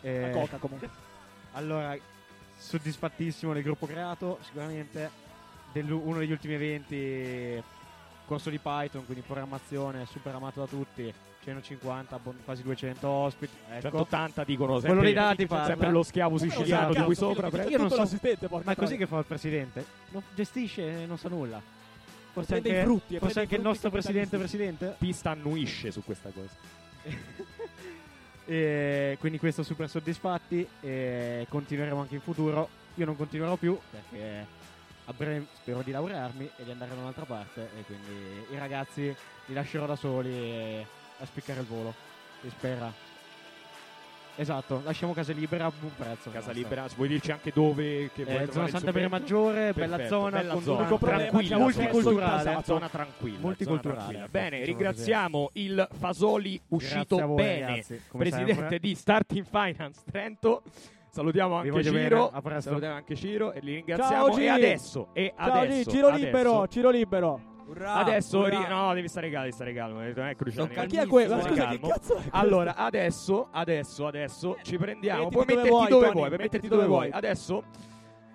Eh, La coca comunque. Allora, soddisfattissimo del gruppo creato, sicuramente. Uno degli ultimi eventi, corso di Python, quindi programmazione, super amato da tutti. 150, bon- quasi 200 ospiti. Ecco. 180 dicono sempre, Quello dei dati parla. sempre lo schiavo siciliano sai, di cazzo, sopra. Prego. Io non so- l'assistente, porca Ma è così che fa il presidente? Non gestisce e non sa nulla. Forse anche, i frutti, forse anche il nostro presidente presidente? Pista annuisce su questa cosa. E quindi questo super soddisfatti e continueremo anche in futuro. Io non continuerò più perché a breve spero di laurearmi e di andare da un'altra parte e quindi i ragazzi li lascerò da soli a spiccare il volo. Si spera. Esatto, lasciamo casa libera a buon prezzo. Casa basta. libera, vuoi dirci anche dove? Che Eh, zona Santa Maria? Maggiore, bella zona, bella con zona, tranquilla, multiculturale. zona, zona tranquilla, Multiculturale, zona tranquilla. Bene, ringraziamo il Fasoli uscito voi, bene, ragazzi, presidente sempre. di Starting Finance Trento. Salutiamo anche bene, Ciro, salutiamo anche Ciro e li ringraziamo. Ciao, e adesso, e Ciao, adesso, Ciro adesso, libero, Ciro libero. Adesso, ri- no, devi stare calmo, devi stare calmo. eh, eh, Cruciani. Ma chi è quello? Scusa, che cazzo è? Allora, adesso, adesso, adesso ci prendiamo. Mettiti Puoi dove metterti vuoi, dove Tony, vuoi, puoi metterti dove vuoi. vuoi. Adesso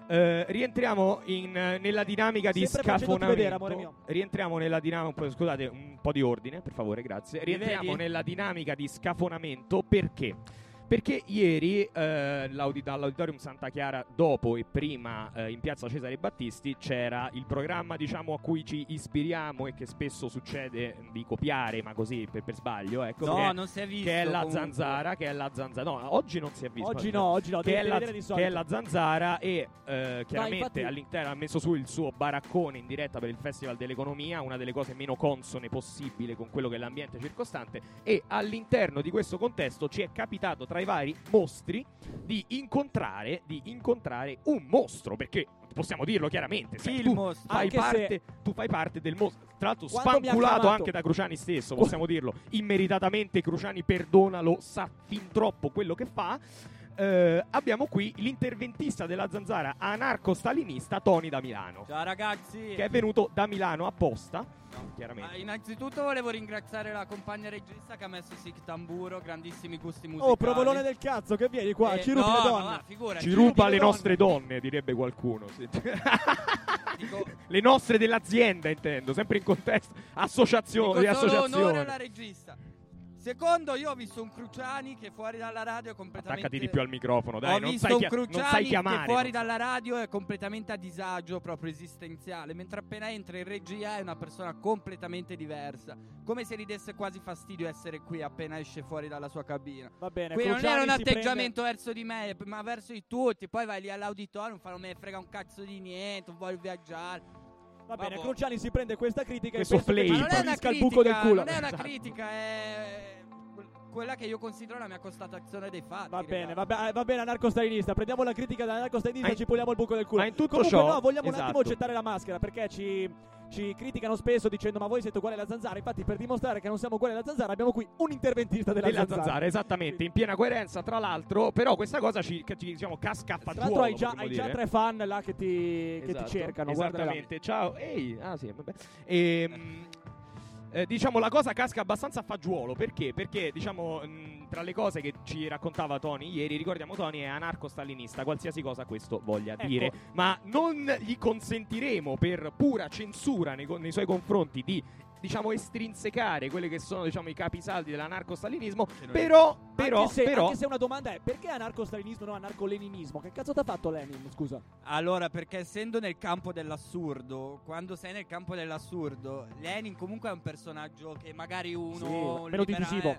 eh, rientriamo in, nella dinamica di Sempre scafonamento. vedere, amore mio. Rientriamo nella dinamica. Scusate, un po' di ordine, per favore, grazie. Rientriamo nella dinamica di scafonamento perché? Perché ieri eh, l'audi- all'Auditorium Santa Chiara, dopo e prima eh, in piazza Cesare Battisti, c'era il programma diciamo, a cui ci ispiriamo e che spesso succede di copiare, ma così per, per sbaglio, ecco, che, No, è, non si è visto. che è la comunque. zanzara, che è la zanzara. No, oggi non si è visto. Oggi no, oggi no, Che è, la, che è la zanzara e eh, chiaramente infatti- all'interno ha messo su il suo baraccone in diretta per il Festival dell'Economia, una delle cose meno consone possibile con quello che è l'ambiente circostante e all'interno di questo contesto ci è capitato tra i vari mostri di incontrare, di incontrare un mostro, perché possiamo dirlo chiaramente, sai, Il tu, mostro. fai Anche se- parte, tu fai parte del mostro, tra l'altro Quando spanculato anche da Cruciani stesso, possiamo dirlo, immeritatamente Cruciani perdonalo, sa fin troppo quello che fa. Eh, abbiamo qui l'interventista della zanzara anarco-stalinista Tony da Milano, Ciao ragazzi. che è venuto da Milano apposta, Ah, chiaramente. innanzitutto volevo ringraziare la compagna regista che ha messo Sic Tamburo, grandissimi gusti musicali. Oh, provolone del cazzo, che vieni qua, Eh, ci rubi no, le no, donne. va, figurati. Ci rubi ruba le le donne. nostre donne, direbbe qualcuno. Dico, Le nostre dell'azienda, intendo, sempre in contesto associazione, di solo onore associazione. alla regista. Secondo, io ho visto un Cruciani che fuori dalla radio è completamente... Attaccati di più al microfono, dai, ho non visto sai, un non Cruciani sai chiamare. che fuori non- dalla radio è completamente a disagio proprio esistenziale, mentre appena entra in regia è una persona completamente diversa, come se gli desse quasi fastidio essere qui appena esce fuori dalla sua cabina. Va bene, Qui non Cruciani era un si prende- atteggiamento verso di me, ma verso di tutti. Poi vai lì all'auditorium, non fanno me frega un cazzo di niente, non voglio viaggiare. Va bene, Vabbè. Cruciani si prende questa critica Questo e penso che flame. ci Ma non è una critica, buco del culo. non è una critica, è quella che io considero la mia constatazione dei fatti. Va bene, va, be- va bene anarco-stalinista, prendiamo la critica dall'anarco-stalinista e ci puliamo il buco del culo. ma in tutto Comunque ciò- no, vogliamo un esatto. attimo gettare la maschera perché ci, ci criticano spesso dicendo ma voi siete uguali alla zanzara. Infatti per dimostrare che non siamo uguali alla zanzara abbiamo qui un interventista della, della zanzara, esattamente, in piena coerenza, tra l'altro, però questa cosa ci, ci, diciamo, casca a Tra fagiolo, l'altro hai già, hai già tre fan là che ti, che ti Esatto, cercano. guarda là. Esattamente, ciao. Ehi, ah sì, vabbè. Ehm, eh, diciamo la cosa casca abbastanza a fagiolo perché? Perché diciamo mh, tra le cose che ci raccontava Tony ieri, ricordiamo Tony è anarco-stalinista, qualsiasi cosa questo voglia Ecco. dire, ma non gli consentiremo per pura censura nei, nei suoi confronti di diciamo estrinsecare quelli che sono diciamo i capisaldi dell'anarco-stalinismo, però però anche, se, però anche se una domanda è perché anarco-stalinismo e non anarco-leninismo? Che cazzo t'ha fatto Lenin, scusa? Allora, perché essendo nel campo dell'assurdo, quando sei nel campo dell'assurdo, Lenin comunque è un personaggio che magari uno Sì, meno libera- divisivo.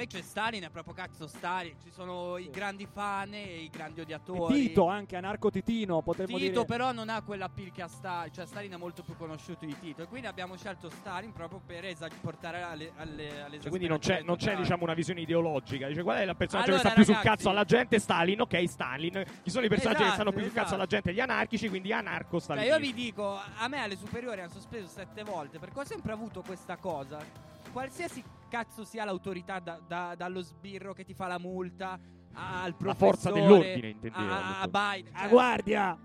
Invece Stalin è proprio cazzo Stalin, ci sono i grandi fan e i grandi E odiatori. Tito, anche anarco-titino, potremmo Tito dire. però non ha quella che ha Stalin, cioè Stalin è molto più conosciuto di Tito e quindi abbiamo scelto Stalin proprio per portare alle, alle, alle Cioè, quindi non c'è, non c'è diciamo una visione ideologica. Dice, qual è il personaggio Allora, che sta più sul ragazzi- cazzo alla gente? Stalin, ok, Stalin. Chi sono i personaggi che Esatto, stanno più sul cazzo esatto. alla gente? Gli anarchici, quindi anarco Cioè, Stalin. io vi dico, a me alle superiori hanno sospeso sette volte perché ho sempre avuto questa cosa. Qualsiasi cazzo sia l'autorità, da- da- dallo sbirro che ti fa la multa al La professore, forza dell'ordine, intendevo, a, a. Biden. A cioè- guardia!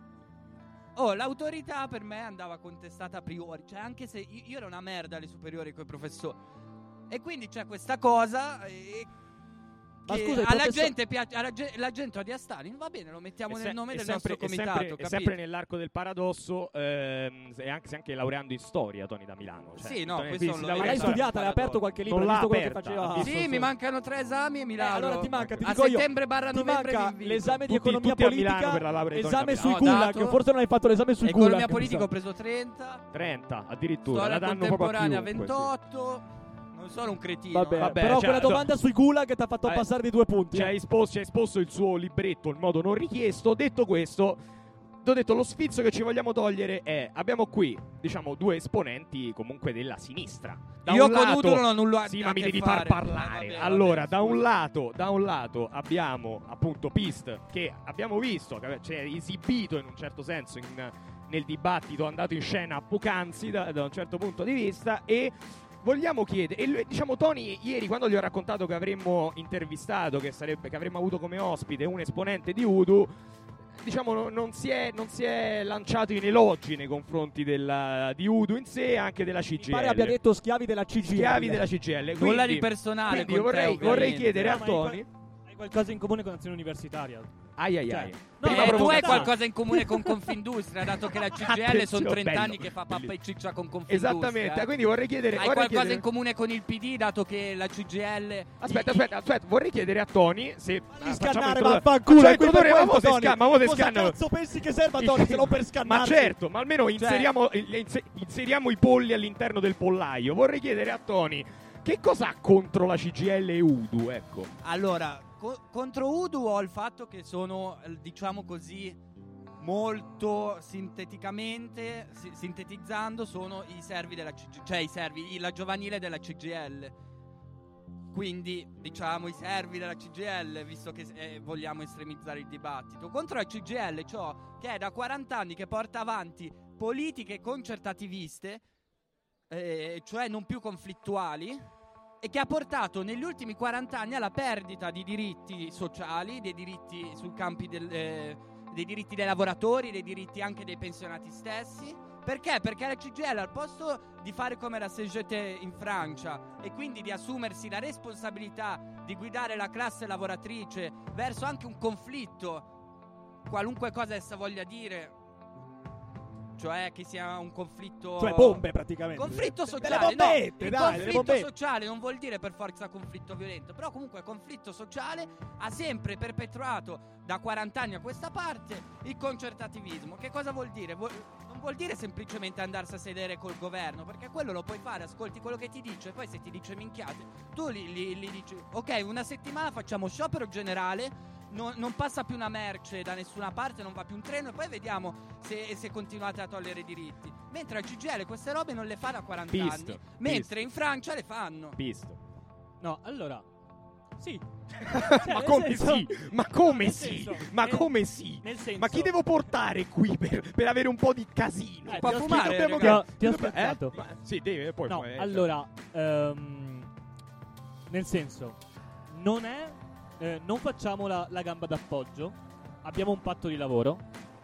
Oh, l'autorità per me andava contestata a priori. Cioè, anche se io, io ero una merda alle superiori con i professori. E quindi c'è questa cosa. E Ma scusa, alla professor- gente piace. alla ge- la gente odia Stalin. Va bene, lo mettiamo È nel se- nome del sempre, nostro è comitato. sempre- è sempre nell'arco del paradosso, ehm, e anche, è anche laureando in storia, Tony da Milano. Cioè, Sì, no, Tony- questo quindi lo l'hai studiata, l'hai aperto qualche libro, Non l'ha visto quello che aperta, faceva? Sì, mi mancano tre esami e mi Eh, allora ti manca, ti a dico io. settembre barra Ti novembre vi manca l'esame di Tutti- economia tutti Milano politica, per la esame sui Milano. Gulag, forse non hai fatto l'esame sui Economia gulag. mi politica ho preso 30. 30, addirittura. Storia la danno proprio a contemporanea chiunque, sì. 28. Non sono un cretino. Vabbè, Vabbè, però cioè, quella so- domanda sui gulag ti ha fatto Eh, passare di due punti. Ci eh. ha, esposto, esposto il suo libretto in modo non richiesto. Detto questo, ti ho detto lo sfizio che ci vogliamo togliere è: abbiamo qui, diciamo, due esponenti comunque della sinistra. Da Io un con lato, non ho nulla Sì, a ma mi devi fare. far parlare. Eh, vabbè, allora, vabbè, da un, lato, da un lato abbiamo appunto Pist che abbiamo visto, che ci è esibito in un certo senso in- nel dibattito andato in scena poc'anzi da, da un certo punto di vista e vogliamo chiedere e lui- diciamo Tony ieri quando gli ho raccontato che avremmo intervistato che, sarebbe, che avremmo avuto come ospite un esponente di Udu diciamo no- non si, è, non si è lanciato in elogi nei confronti della- di Udu in sé e anche della CGL Mi pare abbia detto schiavi della CGL. schiavi della CGL Nulla Quindi- di personale. quindi con te, vorrei, vorrei chiedere No, a Tony Hai qualcosa in comune con l'azione universitaria. Ai ai Cioè, ai no, Prima Eh, tu hai qualcosa in comune con Confindustria, dato che la CGL sono Attenzione, 30 bello, anni che fa pappa e ciccia con Confindustria. Esattamente, quindi vorrei chiedere Hai vorrei qualcosa chiedere- in comune con il PD, dato che la CGL. Aspetta, aspetta, aspetta, vorrei chiedere a Tony se Fagli ah, scannare, vaffanculo, Facciamo è qui per ma questo, Tony. scan- ma Cosa scanno- cazzo pensi che serva, Tony, se non per Ma scannarsi? certo, ma almeno inseriamo, eh, inse- inseriamo i polli all'interno del pollaio. Vorrei chiedere a Tony che cosa ha contro la CGL e Udu, ecco. Allora, co- contro Udu ho il fatto che sono, eh, diciamo così, molto sinteticamente, si- sintetizzando, sono i servi della CGL, cioè i servi, la giovanile della CGL. Quindi, diciamo, i servi della CGL, visto che eh, vogliamo estremizzare il dibattito. Contro la CGL, ciò che è da 40 anni che porta avanti politiche concertativiste, eh, cioè non più conflittuali, e che ha portato negli ultimi 40 anni alla perdita di diritti sociali, dei diritti sul campi del, eh, dei diritti dei lavoratori, dei diritti anche dei pensionati stessi. Perché? Perché la CGL al posto di fare come la CGT in Francia e quindi di assumersi la responsabilità di guidare la classe lavoratrice verso anche un conflitto, qualunque cosa essa voglia dire, cioè che sia un conflitto Cioè bombe praticamente. Conflitto sociale, bombette, no, il dai, delle conflitto sociale non vuol dire per forza conflitto violento, però comunque conflitto sociale ha sempre perpetuato da 40 anni a questa parte il concertativismo. Che cosa vuol dire? Vuol- non vuol dire semplicemente andarsi a sedere col governo, perché quello lo puoi fare, ascolti quello che ti dice, e poi se ti dice minchiate, tu li, li- li dici, ok, una settimana facciamo sciopero generale, non, non passa più una merce da nessuna parte, non va più un treno e poi vediamo se, se continuate a togliere i diritti. Mentre al CGL queste robe non le fa da 40 Pist, anni, mentre in Francia le fanno. Visto. No, allora. Sì. ma nel come senso- sì? Ma come nel sì? senso- Ma nel- come sì? Nel senso. Ma chi devo portare qui per, per avere un po' di casino? Eh, ti ho fumare, raga? Ti ho, ti ho Eh? Ma- sì, deve, poi No, poi, eh, allora, ehm, nel senso, non è, eh, non facciamo la, la gamba d'appoggio, abbiamo un patto di lavoro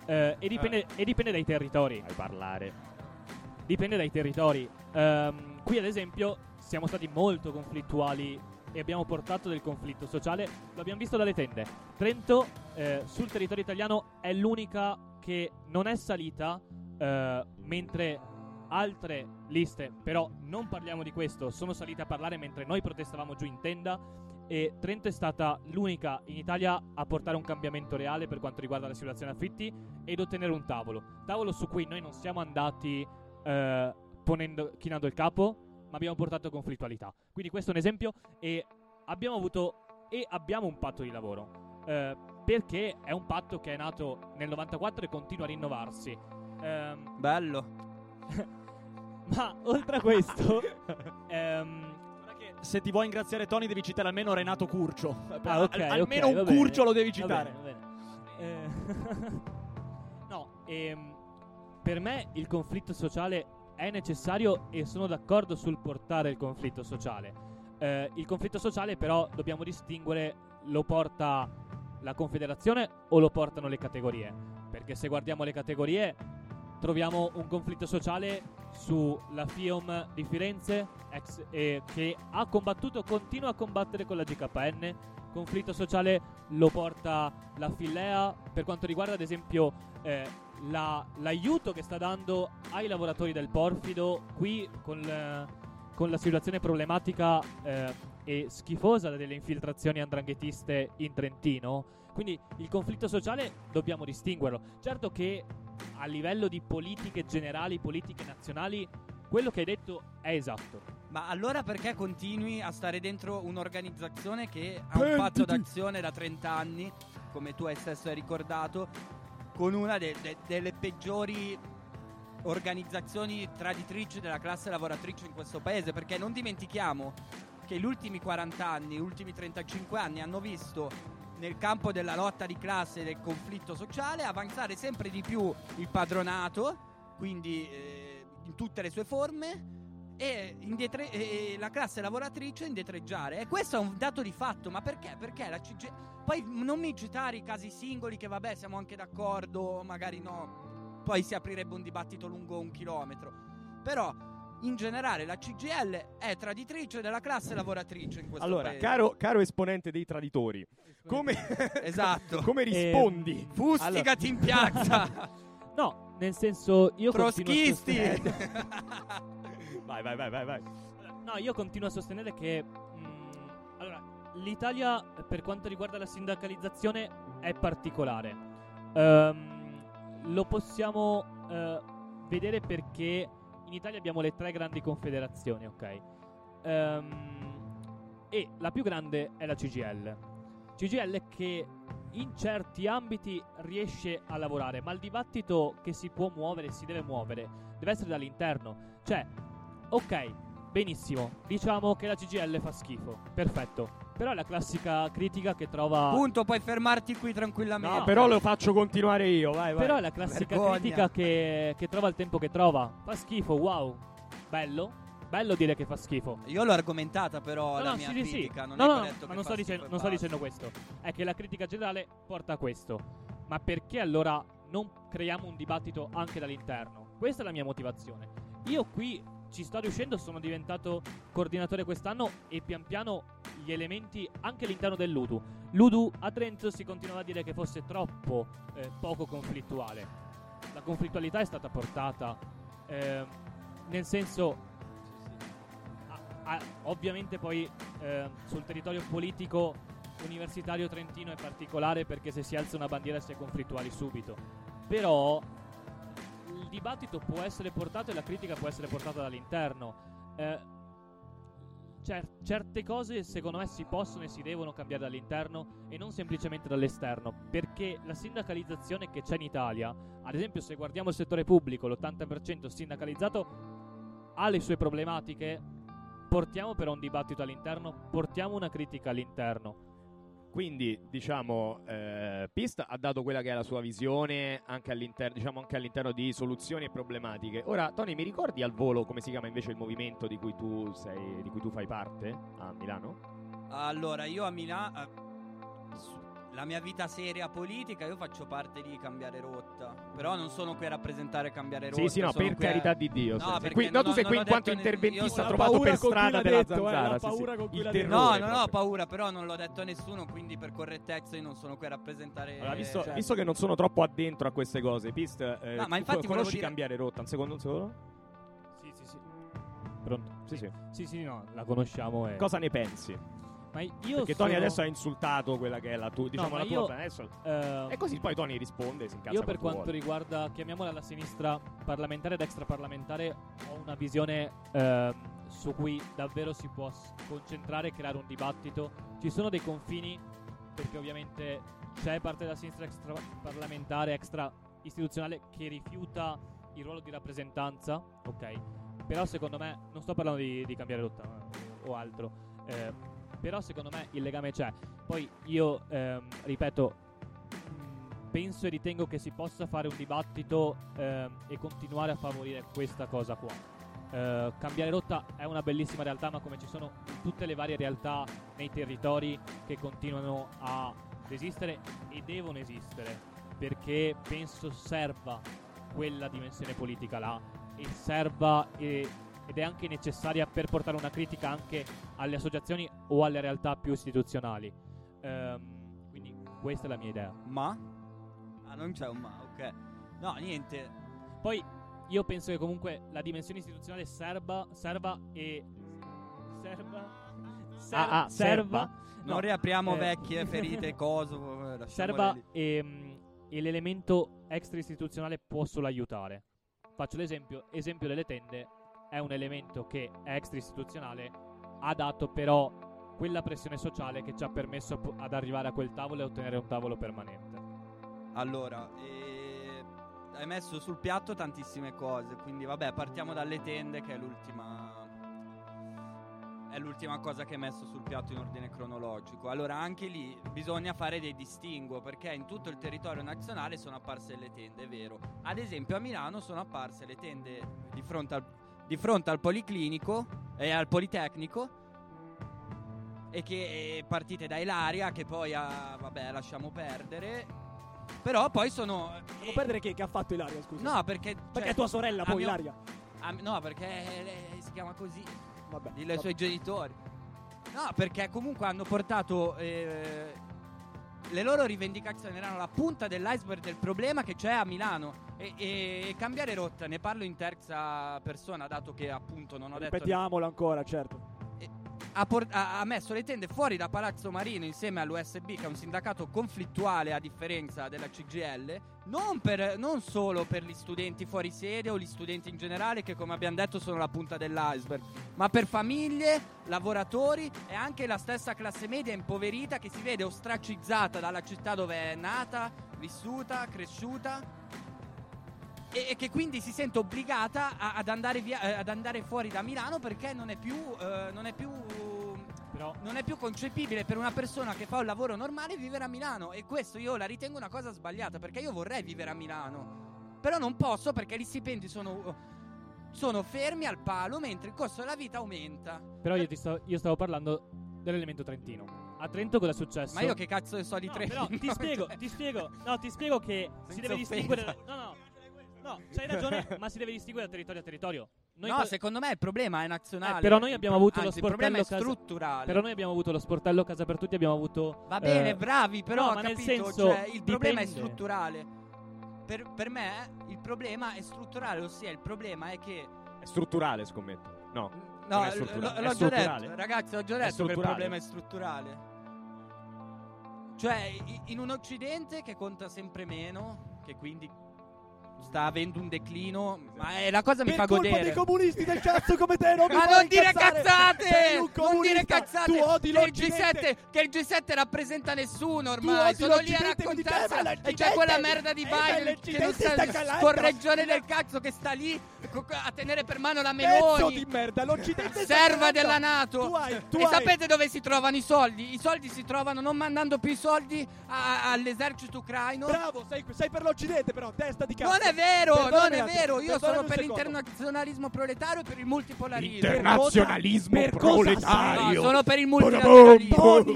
eh, e, dipende, e dipende dai territori. Fai parlare. Dipende dai territori. Ehm, qui, ad esempio, siamo stati molto conflittuali e abbiamo portato del conflitto sociale. Lo abbiamo visto dalle tende. Trento, eh, sul territorio italiano, è l'unica che non è salita, eh, mentre altre liste, però non parliamo di questo, sono salite a parlare mentre noi protestavamo giù in tenda. E Trento è stata l'unica in Italia a portare un cambiamento reale per quanto riguarda la situazione affitti ed ottenere un tavolo. Tavolo su cui noi non siamo andati eh, ponendo, chinando il capo, ma abbiamo portato conflittualità. Quindi questo è un esempio e abbiamo avuto e abbiamo un patto di lavoro. eh, perché è un patto che è nato nel 94 e continua a rinnovarsi. Ehm, Bello. ma oltre a questo, ehm, Se ti vuoi ringraziare Tony devi citare almeno Renato Curcio. Ah, ok, Al- almeno un va bene. Curcio lo devi Va citare. bene, va bene. Eh, no, ehm, per me il conflitto sociale è necessario e sono d'accordo sul portare il conflitto sociale. Eh, il conflitto sociale però dobbiamo distinguere lo porta la confederazione o lo portano le categorie. Perché se guardiamo le categorie troviamo un conflitto sociale sulla FIOM di Firenze ex- eh, che ha combattuto, continua a combattere con la GKN. Conflitto sociale lo porta la Fillea per quanto riguarda ad esempio eh, la- l'aiuto che sta dando ai lavoratori del Porfido qui con, eh, con la situazione problematica eh, e schifosa delle infiltrazioni andranghetiste in Trentino. Quindi il conflitto sociale dobbiamo distinguerlo. Certo che a livello di politiche generali, politiche nazionali, quello che hai detto è esatto. Ma allora perché continui a stare dentro un'organizzazione che ha un patto d'azione da 30 anni, come tu hai stesso hai ricordato, con una de- de- delle peggiori organizzazioni traditrici della classe lavoratrice in questo paese? Perché non dimentichiamo che gli ultimi 40 anni, gli ultimi 35 anni hanno visto nel campo della lotta di classe e del conflitto sociale avanzare sempre di più il padronato, quindi eh, in tutte le sue forme, e, indietre- e la classe lavoratrice indietreggiare. E questo è un dato di fatto, ma perché? Perché la CG... Poi non mi citare i casi singoli che vabbè siamo anche d'accordo, magari no, poi si aprirebbe un dibattito lungo un chilometro. Però in generale la CGL è traditrice della classe lavoratrice in questo Allora, paese. caro, caro esponente dei traditori, come, Esatto. come rispondi? Fustigati in piazza. No, nel senso io continuo a Trotskisti. sostenere- vai, vai, vai, vai, vai. No, io continuo a sostenere che mh, allora, l'Italia per quanto riguarda la sindacalizzazione è particolare. Ehm, lo possiamo eh, vedere perché in Italia abbiamo le tre grandi confederazioni, ok? Ehm, e la più grande è la CGL. CGL che in certi ambiti riesce a lavorare, ma il dibattito che si può muovere, si deve muovere, deve essere dall'interno. Cioè, ok, benissimo, diciamo che la CGL fa schifo, perfetto. Però è la classica critica che trova... Punto, puoi fermarti qui tranquillamente. No, però lo faccio continuare io, vai, vai. Però è la classica Vergogna. critica che, che trova il tempo che trova. Fa schifo, wow. Bello. Bello dire che fa schifo. Io l'ho argomentata però No, la no, mia sì, sì, sì. critica, non No, è no, detto ma non sto, dicendo, non sto dicendo questo. È che la critica generale porta a questo. Ma perché allora non creiamo un dibattito anche dall'interno? Questa è la mia motivazione. Io qui ci sto riuscendo, sono diventato coordinatore quest'anno e pian piano gli elementi anche all'interno dell'Udu. L'Udu a Trento si continuava a dire che fosse troppo eh, poco conflittuale. la conflittualità è stata portata ehm, nel senso a- a- ovviamente poi ehm, sul territorio politico universitario trentino è particolare perché se si alza una bandiera si è conflittuali subito però dibattito può essere portato e la critica può essere portata dall'interno. Eh, cer- certe cose secondo me si possono e si devono cambiare dall'interno e non semplicemente dall'esterno perché la sindacalizzazione che c'è in Italia ad esempio se guardiamo il settore pubblico l'80% sindacalizzato ha le sue problematiche portiamo però un dibattito all'interno portiamo una critica all'interno Quindi, diciamo, eh, Pista ha dato quella che è la sua visione anche all'interno, diciamo, anche all'interno di soluzioni e problematiche. Ora, Tony, mi ricordi al volo come si chiama invece il movimento di cui tu, sei, di cui tu fai parte a Milano? Allora, io a Milano. La mia vita seria politica, io faccio parte di Cambiare Rotta. Però non sono qui a rappresentare Cambiare Rotta. Sì, sì, no, per qui a- carità di Dio. No, perché qui- no, tu sei qui in quanto interventista trovato per strada l'ha per la detto, eh, la zanzara. sì, paura sì. con cui l'ha detto. terrore No, non ho paura, però non l'ho detto a nessuno, quindi per correttezza io non sono qui a rappresentare. Allora, visto, cioè- visto che non sono troppo addentro a queste cose, Pist, eh, No, ma tu infatti conosci dire- cambiare rotta? Un secondo, un secondo? sì sì sì pronto Sì, sì. sì sì no la conosciamo e Cosa ne pensi? Ma io Perché Tony sono- adesso ha insultato quella che è la tua, diciamo, ma la io- tua adesso. eh, E così poi Tony risponde si Io per quanto vuole. riguarda, chiamiamola la sinistra parlamentare ed extraparlamentare, ho una visione ehm, su cui davvero si può concentrare e creare un dibattito. Ci sono dei confini, perché ovviamente c'è parte della sinistra extraparlamentare, extra istituzionale, che rifiuta il ruolo di rappresentanza, ok? Però secondo me, non sto parlando di, di cambiare rotta eh, o altro, eh, però secondo me il legame c'è. Poi io, ehm, ripeto, penso e ritengo che si possa fare un dibattito ehm, e continuare a favorire questa cosa qua. Eh, cambiare rotta è una bellissima realtà, ma come ci sono tutte le varie realtà nei territori che continuano a esistere e devono esistere, perché penso serva quella dimensione politica là e serva e- ed è anche necessaria per portare una critica anche alle associazioni o alle realtà più istituzionali. Ehm, quindi questa è la mia idea. Ma? Ah, non c'è un ma, ok. No, niente. Poi io penso che comunque la dimensione istituzionale serva, serva e serva ser- Ah, ah, serva? Non no, riapriamo eh, vecchie ferite, coso. eh, serva e, mm, e l'elemento extra istituzionale può solo aiutare. Faccio l'esempio, esempio delle tende è un elemento che è extra istituzionale, ha dato però quella pressione sociale che ci ha permesso ad arrivare a quel tavolo e ottenere un tavolo permanente. Allora, eh, hai messo sul piatto tantissime cose, quindi vabbè, partiamo dalle tende che è l'ultima è l'ultima cosa che hai messo sul piatto in ordine cronologico. Allora, anche lì bisogna fare dei distinguo perché in tutto il territorio nazionale sono apparse le tende, è vero. Ad esempio a Milano sono apparse le tende di fronte al, di fronte al Policlinico e al Politecnico e che eh, partite da Ilaria che poi ha, vabbè, lasciamo perdere. Però poi sono Devo perdere che, che ha fatto Ilaria, scusa. No, perché Perché cioè, è tua sorella, poi mio- Ilaria. a- no, perché lei si chiama così. Vabbè. Dillo ai suoi genitori. No, perché comunque hanno portato. eh, le loro rivendicazioni erano la punta dell'iceberg del problema che c'è a Milano. E, e cambiare rotta, ne parlo in terza persona, dato che appunto non ho detto. Ripetiamolo ancora, certo. Ha, por- ha- ha messo le tende fuori da Palazzo Marino insieme all'USB, che è un sindacato conflittuale a differenza della CGL, non, per- non solo per gli studenti fuori sede o gli studenti in generale, che come abbiamo detto sono la punta dell'iceberg, ma per famiglie, lavoratori e anche la stessa classe media impoverita che si vede ostracizzata dalla città dove è nata, vissuta, cresciuta. E, e che quindi si sente obbligata a- ad, andare via- eh, ad andare fuori da Milano perché non è più, eh, non è più Però non è più concepibile per una persona che fa un lavoro normale vivere a Milano e questo io la ritengo una cosa sbagliata perché io vorrei vivere a Milano però non posso perché gli stipendi sono, sono fermi al palo mentre il costo della vita aumenta Però io, ti sto- io stavo parlando dell'elemento trentino. A Trento cosa è successo? ma io che cazzo ne so di No, Trentino però ti spiego, ti spiego, no, ti spiego che si deve distinguere. no, no, c'hai ragione, ma si deve distinguere da territorio a territorio. Noi no par- secondo me il problema è nazionale Eh, però noi abbiamo avuto Anzi, lo il problema è sportello casa- strutturale Però noi abbiamo avuto lo sportello Casa per Tutti, abbiamo avuto. va bene eh, bravi però no, ho ma nel capito senso, cioè, il problema è strutturale per, per me il problema è strutturale, ossia il problema è che È strutturale, scommetto. No. No, è l- strutturale. l- È l'ho già strutturale. detto, ragazzi, ho già È detto che il strutturale. problema è strutturale. Cioè, in un Occidente che conta sempre meno, che quindi sta avendo un declino, ma è la cosa mi per fa colpa godere. dei comunisti del cazzo come te non mi Ma non dire cazzate! Un Non dire cazzate! Tu odi che il, l'Occidente! G7, che il G7 rappresenta nessuno ormai. Sono lì a vai E c'è quella merda di Eh, Biden che non sta, scorreggione del cazzo che sta lì a tenere per mano la Meloni. di merda, l'Occidente Serva della Nato. Tu hai, tu e hai- sapete dove si trovano i soldi? I soldi si trovano non mandando più i soldi a- all'esercito ucraino. Bravo, sei, sei per l'Occidente però, testa di cazzo! Non è vero, Perdonami non è vero. Io sono per l'internazionalismo proletario e per il multipolarismo. Internazionalismo Per cosa proletario. No, sono per il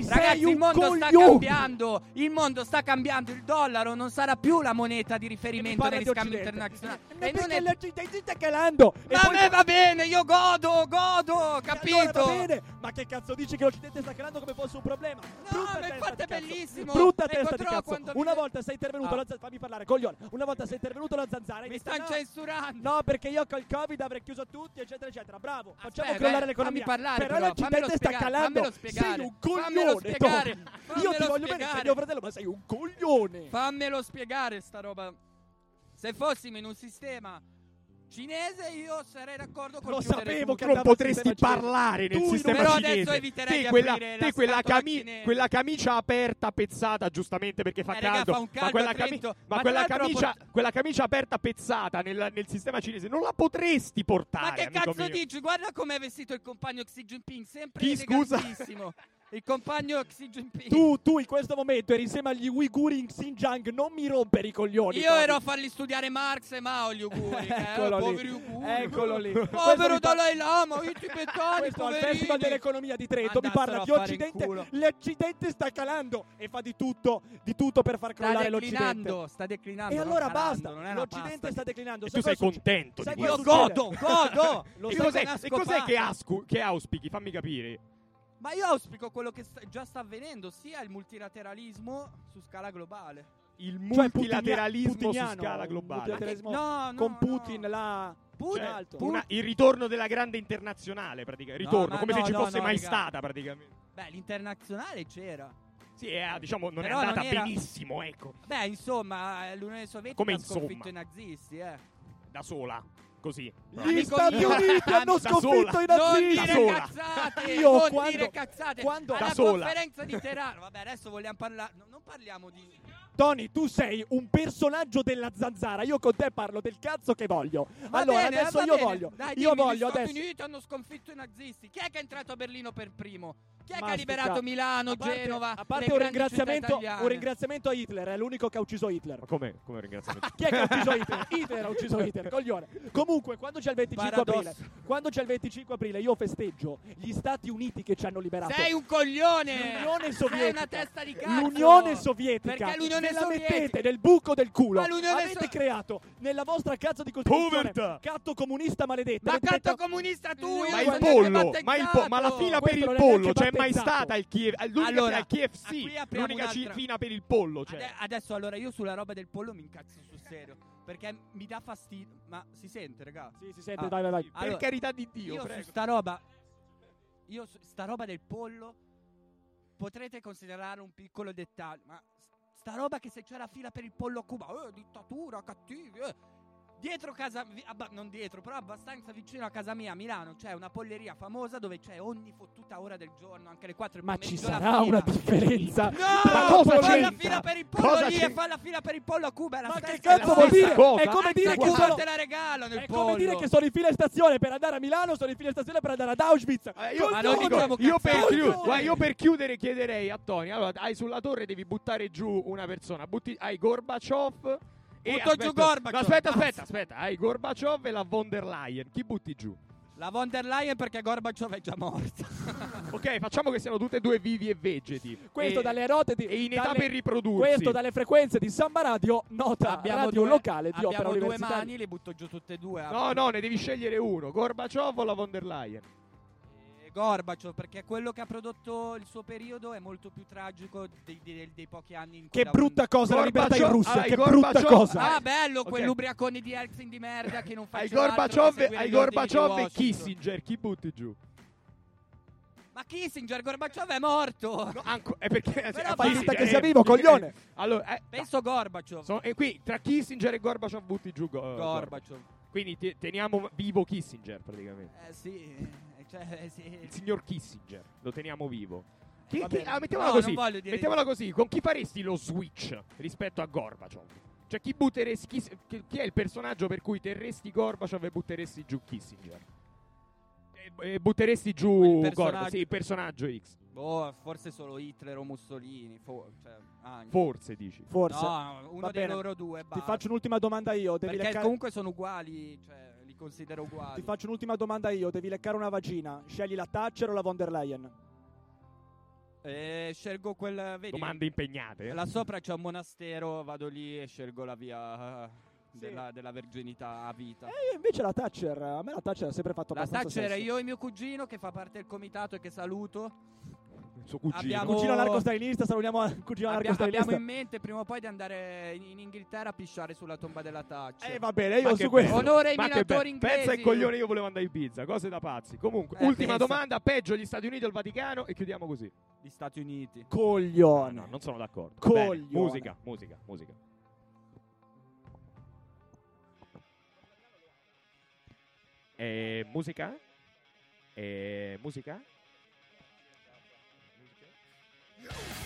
sei Ragazzi, il mondo sta cambiando. Il mondo sta cambiando. Il dollaro non sarà più la moneta di riferimento negli scambi internazionali. Ma E non perché è- l'Occidente sta calando! Ma a me va bene, io godo, godo, capito? Allora va bene, ma che cazzo dici che l'Occidente sta calando come fosse un problema? Brutta ma infatti è cazzo. bellissimo. Brutta Vengo testa di cazzo. Una volta sei intervenuto Ah. fammi parlare, coglione. Una volta sei intervenuto la zanzara Mi stanno no, censurando. No, perché io col Covid avrei chiuso tutti, eccetera, eccetera. Bravo, facciamo Aspetta, crollare eh, l'economia. fammi parlare, però, però, l'Occidente fammelo sta calando. Sei un coglione. Io ti voglio bene, sei mio fratello, ma sei un coglione. Fammelo spiegare sta roba. Se fossimo in un sistema cinese io sarei d'accordo con Lo sapevo che non potresti parlare nel Tu sistema Però cinese. adesso eviterei te di quella, te la quella, cami- quella camicia aperta pezzata giustamente perché fa Eh, raga, caldo, fa un caldo ma quella, cami- ma Ma quella camicia, port- quella camicia aperta pezzata nel, nel sistema cinese non la potresti portare Ma che cazzo mio. dici? Guarda com'è vestito il compagno Xi Jinping, sempre Chi, scusa? Il compagno Xi Jinping. Tu, tu in questo momento eri insieme agli uiguri in Xinjiang, non mi rompere i coglioni. Io ero a farli studiare Marx e Mao gli auguri. Eccolo eh, lì. poveri auguri. Eccolo lì. Povero Dalai Lama, i tibetani, Questo al poverini. Festival dell'Economia di Trento mi parla di Occidente. L'Occidente sta calando e fa di tutto, di tutto per far Sta crollare l'Occidente. declinando, sta declinando. E allora calando, basta, non è una l'Occidente pasta. sta declinando. E Sai tu sei contento sai di cosa Io succede? godo, godo. Lo E cos'è, una e cos'è scopata. che, ascu- che auspichi? Fammi capire. Ma io auspico quello che sta- già sta avvenendo, sia il multilateralismo su scala globale. Il Cioè, multilateralismo su putiniano, scala globale. multilateralismo No, no, con no. Putin là Putin, in alto. Putin- Una- il ritorno della grande internazionale, praticamente. Ritorno, ma come no, se ci no, fosse no, mai raga. stata, praticamente. Beh, l'internazionale c'era. Sì, è, diciamo, non Però è andata non era- benissimo, ecco. Beh, insomma, eh, l'Unione Sovietica Come ha insomma? sconfitto i nazisti, eh. Da sola, così. Gli Amico Stati mio, Uniti hanno da sconfitto sola. i Non nazisti. dire sola. cazzate, Io non quando- dire cazzate. quando- Alla Da sola. conferenza di Teherano. Vabbè, adesso vogliamo parlare. no, non parliamo di. Tony, tu sei un personaggio della zanzara. Io con te parlo del cazzo che voglio. Va allora, bene, adesso va io bene. voglio. Dai, io dimmi, voglio gli Stati adesso. Uniti hanno sconfitto i nazisti. Chi è che è entrato a Berlino per primo? Chi è che ha Mastica. liberato Milano, A parte- Genova? A parte le un ringraziamento, un ringraziamento a Hitler, è l'unico che ha ucciso Hitler. Ma come, come ringraziamento? Chi è che ha ucciso Hitler? Hitler ha ucciso Hitler, coglione. Comunque, quando c'è il 25 Paradosso. aprile, quando c'è il 25 aprile, io festeggio gli Stati Uniti che ci hanno liberato. Sei un coglione! L'Unione Sei Sovietica. una testa di cazzo! L'Unione Sovietica. Perché l'Unione Ve la mettete nel buco del culo. Ma l'Unione Avete So- creato nella vostra cazzo di costituzione Povertà. catto comunista maledetto. Ma Avete cazzo detto- comunista tu! Ma io Ma il pollo, ma, il po- ma la fila per Questo il non è pollo neanche c'è mai battezzato. stata il Kiev, l'unica Allora, al KFC, qui apriamo l'unica ci- un'altra- fila per il pollo c'è. Ade- adesso allora io sulla roba del pollo mi incazzo sul serio. Perché mi dà fastidio. Ma si sente, raga? Sì, si sente, Ah, vai, vai, vai. per allora, carità di Dio, io su prego. sta roba. Io su sta roba del pollo. Potrete considerare un piccolo dettaglio. Ma sta roba che se c'è la fila per il pollo a Cuba. Eh, dittatura, cattivi. eh. Dietro casa, abba- non dietro, però abbastanza vicino a casa mia a Milano c'è una polleria famosa dove c'è ogni fottuta ora del giorno, anche le 4 Ma ci sarà una differenza. No! Ma cosa fa la fila per il pollo Cosa lì e c'entra? fa la fila per il pollo a Cuba. Ma che cazzo vuol dire? cosa. È come dire che sono te la regalano È pollo. come dire che sono in fila stazione per andare a Milano, sono in fila stazione per andare ad Auschwitz. Eh, io, Ma non diciamo io per cazzate. chiu- guarda, io per chiudere chiederei a Tony, allora hai sulla torre devi buttare giù una persona, butti, hai Gorbaciov Butto giù Gorbaciov. Aspetta, Basta. aspetta, aspetta, hai Gorbaciov e la von der Leyen, chi butti giù? La von der Leyen perché Gorbaciov è già morta. Ok, facciamo che siano tutte e due vivi e vegeti. Questo e, dalle rote di e in età dalle- per riprodursi. Questo dalle frequenze di Samba Radio, nota radio due, locale di opera abbiamo due universitaria. mani, le butto giù tutte e due. No, no, ne devi scegliere uno, Gorbaciov o la von der Leyen? Gorbaciov, perché quello che ha prodotto il suo periodo è molto più tragico dei, dei- dei pochi anni in cui Che brutta cosa la libertà in Gorbaciov- Russia, ai che Gorbaciov- brutta cosa. Ah, bello, Ok. quell'ubriacone di Elxin di merda che non Ai altro che Gorbaciov, ai Gorbaciov e. Kissinger, chi butti giù? Ma Kissinger, Gorbaciov è morto. No, anco- è perché Però Fai Kissinger finta che eh, sia vivo, coglione. Allora, eh, Penso Gorbaciov. so- e qui tra Kissinger e Gorbaciov butti giù Go- Gorbaciov. Quindi te- teniamo vivo Kissinger praticamente. Eh sì, eh, cioè, eh, sì. Il signor Kissinger, lo teniamo vivo. Chi, Va chi- bene. ah, mettiamola No, così. Mettiamola così, con chi faresti lo switch rispetto a Gorbaciov? Cioè chi butteresti chi, chi- chi è il personaggio per cui terresti Gorbaciov e butteresti giù Kissinger? E, e butteresti giù Il sì, il personaggio X. Boh, forse solo Hitler o Mussolini. fo- cioè, anche. Forse dici. Forse. No, uno Va dei bene. loro due. Ti basta. faccio un'ultima domanda io. Devi Perché leccare... comunque sono uguali, cioè, li considero uguali. Ti faccio un'ultima domanda io. Devi leccare una vagina. Scegli la Thatcher o la von der Leyen? Eh, scelgo quel. Vedi, Domande impegnate. eh? là sopra c'è un monastero, vado lì e scelgo la via eh, della, della verginità a vita. E io invece la Thatcher. A me la Thatcher ha sempre fatto La abbastanza Thatcher, sesso. io e mio cugino che fa parte del comitato e che saluto. Il suo cugino. Abbiamo- Cugino anarco-stalinista, salutiamo il cugino Abbia- anarco-stalinista. abbiamo in mente prima o poi di andare in, in Inghilterra a pisciare sulla tomba della Thatcher. Eh, va bene, io su questo. Onore ai Ma minatori. Pensa inglesi. ai coglioni, io volevo andare a Ibiza, cose da pazzi. Comunque, Eh, ultima pensa. domanda, peggio gli Stati Uniti o il Vaticano e chiudiamo così. Gli Stati Uniti. Coglione. No, non sono d'accordo. Coglione. Bene, musica, musica, musica. E musica? E musica? E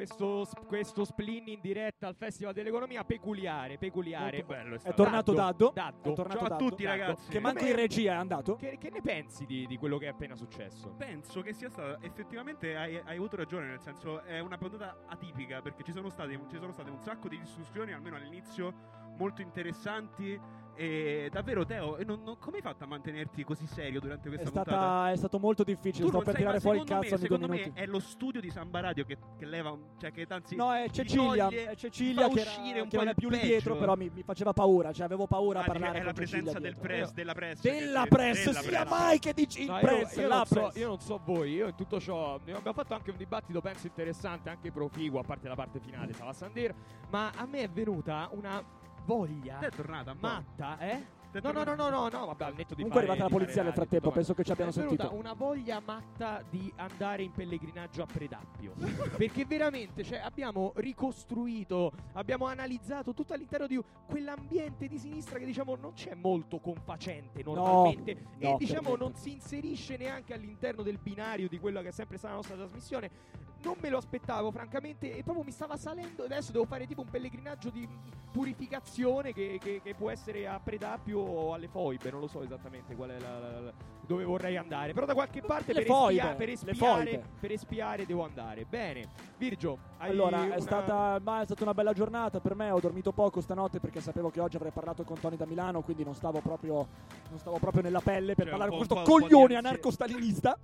questo, questo splin in diretta al Festival dell'Economia peculiare, peculiare. Molto bello è È stato. tornato Daddo. Daddo. È tornato Ciao a Daddo. tutti, ragazzi. Che manco Come- in regia è andato. Che, che ne pensi di, di quello che è appena successo? Penso che sia stata effettivamente hai, hai avuto ragione, nel senso è una puntata atipica perché ci sono, state, ci sono state un sacco di discussioni, almeno all'inizio, molto interessanti. E davvero, Teo, e non- non- come hai fatto a mantenerti così serio durante È, questa puntata? stata, è stato molto difficile. Tu Sto non per sai, tirare fuori il cazzo me, secondo me è lo studio di Samba Radio che, che leva, cioè che anzi No, è Cecilia, toglie- è Cecilia che, era- uscire un che è il più lì dietro, però mi, mi faceva paura, cioè avevo paura a Ah, dice- parlare è la con Cecilia presenza del press, Io- della press Della che- press, della sia press. mai che dici il No, io, press, io la non so, io non so voi, io in tutto ciò abbiamo fatto anche un dibattito penso interessante, anche proficuo, a parte la parte finale, Sala Sandir, ma a me è venuta una voglia Te è tornata matta, eh? No, no, no, no, no, no, vabbè, al netto di Comunque è arrivata la polizia nel frattempo, penso che ci abbiano sentito. una voglia matta di andare in pellegrinaggio a Predappio. perché veramente cioè, abbiamo ricostruito, abbiamo analizzato tutto all'interno di quell'ambiente di sinistra che diciamo non c'è molto confacente normalmente no, e per diciamo non si inserisce neanche all'interno del binario di quella che è sempre stata la nostra trasmissione. Non me lo aspettavo, francamente, e proprio mi stava salendo. Adesso devo fare tipo un pellegrinaggio di purificazione che, che- che può essere a Predappio o alle foibe. Non lo so esattamente qual è la, la- la- dove vorrei andare. Però da qualche parte per, foibe, espia- per espiare, per espiare devo andare. Bene, Virgio, Allora, è una- stata, ma è stata una bella giornata per me. Ho dormito poco stanotte perché sapevo che oggi avrei parlato con Tony da Milano, quindi non stavo proprio, non stavo proprio nella pelle per Cioè, parlare con questo coglione anarco-stalinista.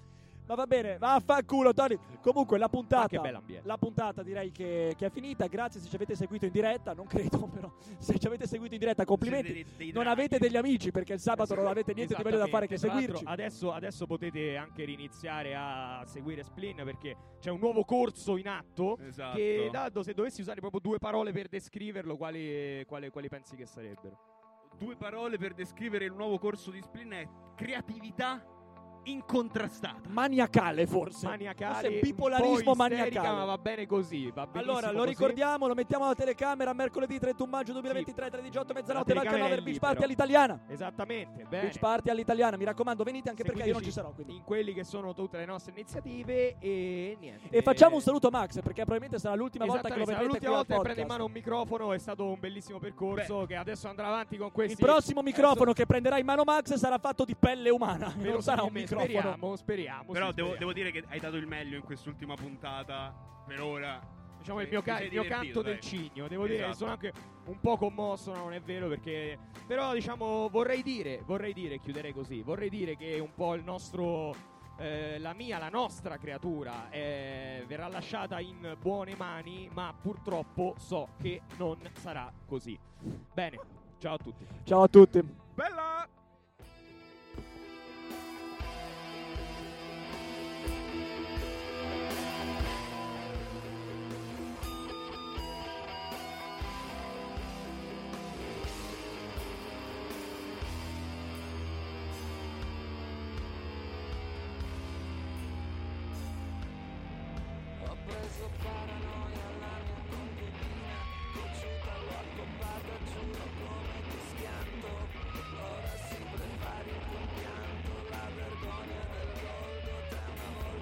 Ma va bene, vaffanculo Tony. Comunque la Ma che puntata, la puntata direi che, che è finita. Grazie se ci avete seguito in diretta. Non credo, però se ci avete seguito in diretta, complimenti. Dei- dei Non avete degli amici perché il sabato non avete niente di meglio da fare che. Tra seguirci. Adesso, adesso potete anche riniziare a seguire Splin perché c'è un nuovo corso in atto. Esatto. Che Daddo, se dovessi usare proprio due parole per descriverlo, quali, quali- quali pensi che sarebbero? Due parole per descrivere il nuovo corso di Splin è creatività incontrastata. Maniacale forse. maniacale, Forse bipolarismo isterica, maniacale. ma va bene così, va Allora, lo così. ricordiamo, lo mettiamo alla telecamera mercoledì 31 maggio 2023, 3.18, mezzanotte, La Val telecamera Canover, è lì, Beach Party all'italiana. Esattamente, bene. Beach Party all'italiana, mi raccomando, venite anche perché io non ci Seguiteci sarò. Quindi. In quelli che sono tutte le nostre iniziative e niente. E facciamo un saluto a Max, perché probabilmente sarà l'ultima volta che lo vedrete l'ultima volta che prende in mano un microfono, è stato un bellissimo percorso che adesso andrà avanti con questi Il prossimo microfono che prenderà in mano Max sarà fatto di pelle umana, non sarà un Verosimilmente, microfono. Speriamo, speriamo. Però sì, devo, speriamo. devo dire che hai dato il meglio in quest'ultima puntata. Per ora. Diciamo il mio, ca- il mio canto del dai. cigno. Devo dire che Esatto. sono anche un po' commosso, no, non è vero perché... Però diciamo vorrei dire, vorrei dire, chiuderei così, vorrei dire che un po' il nostro... eh, la mia, la nostra creatura eh, verrà lasciata in buone mani, ma purtroppo so che non sarà così. Bene, ciao a tutti. Ciao a tutti. Bella!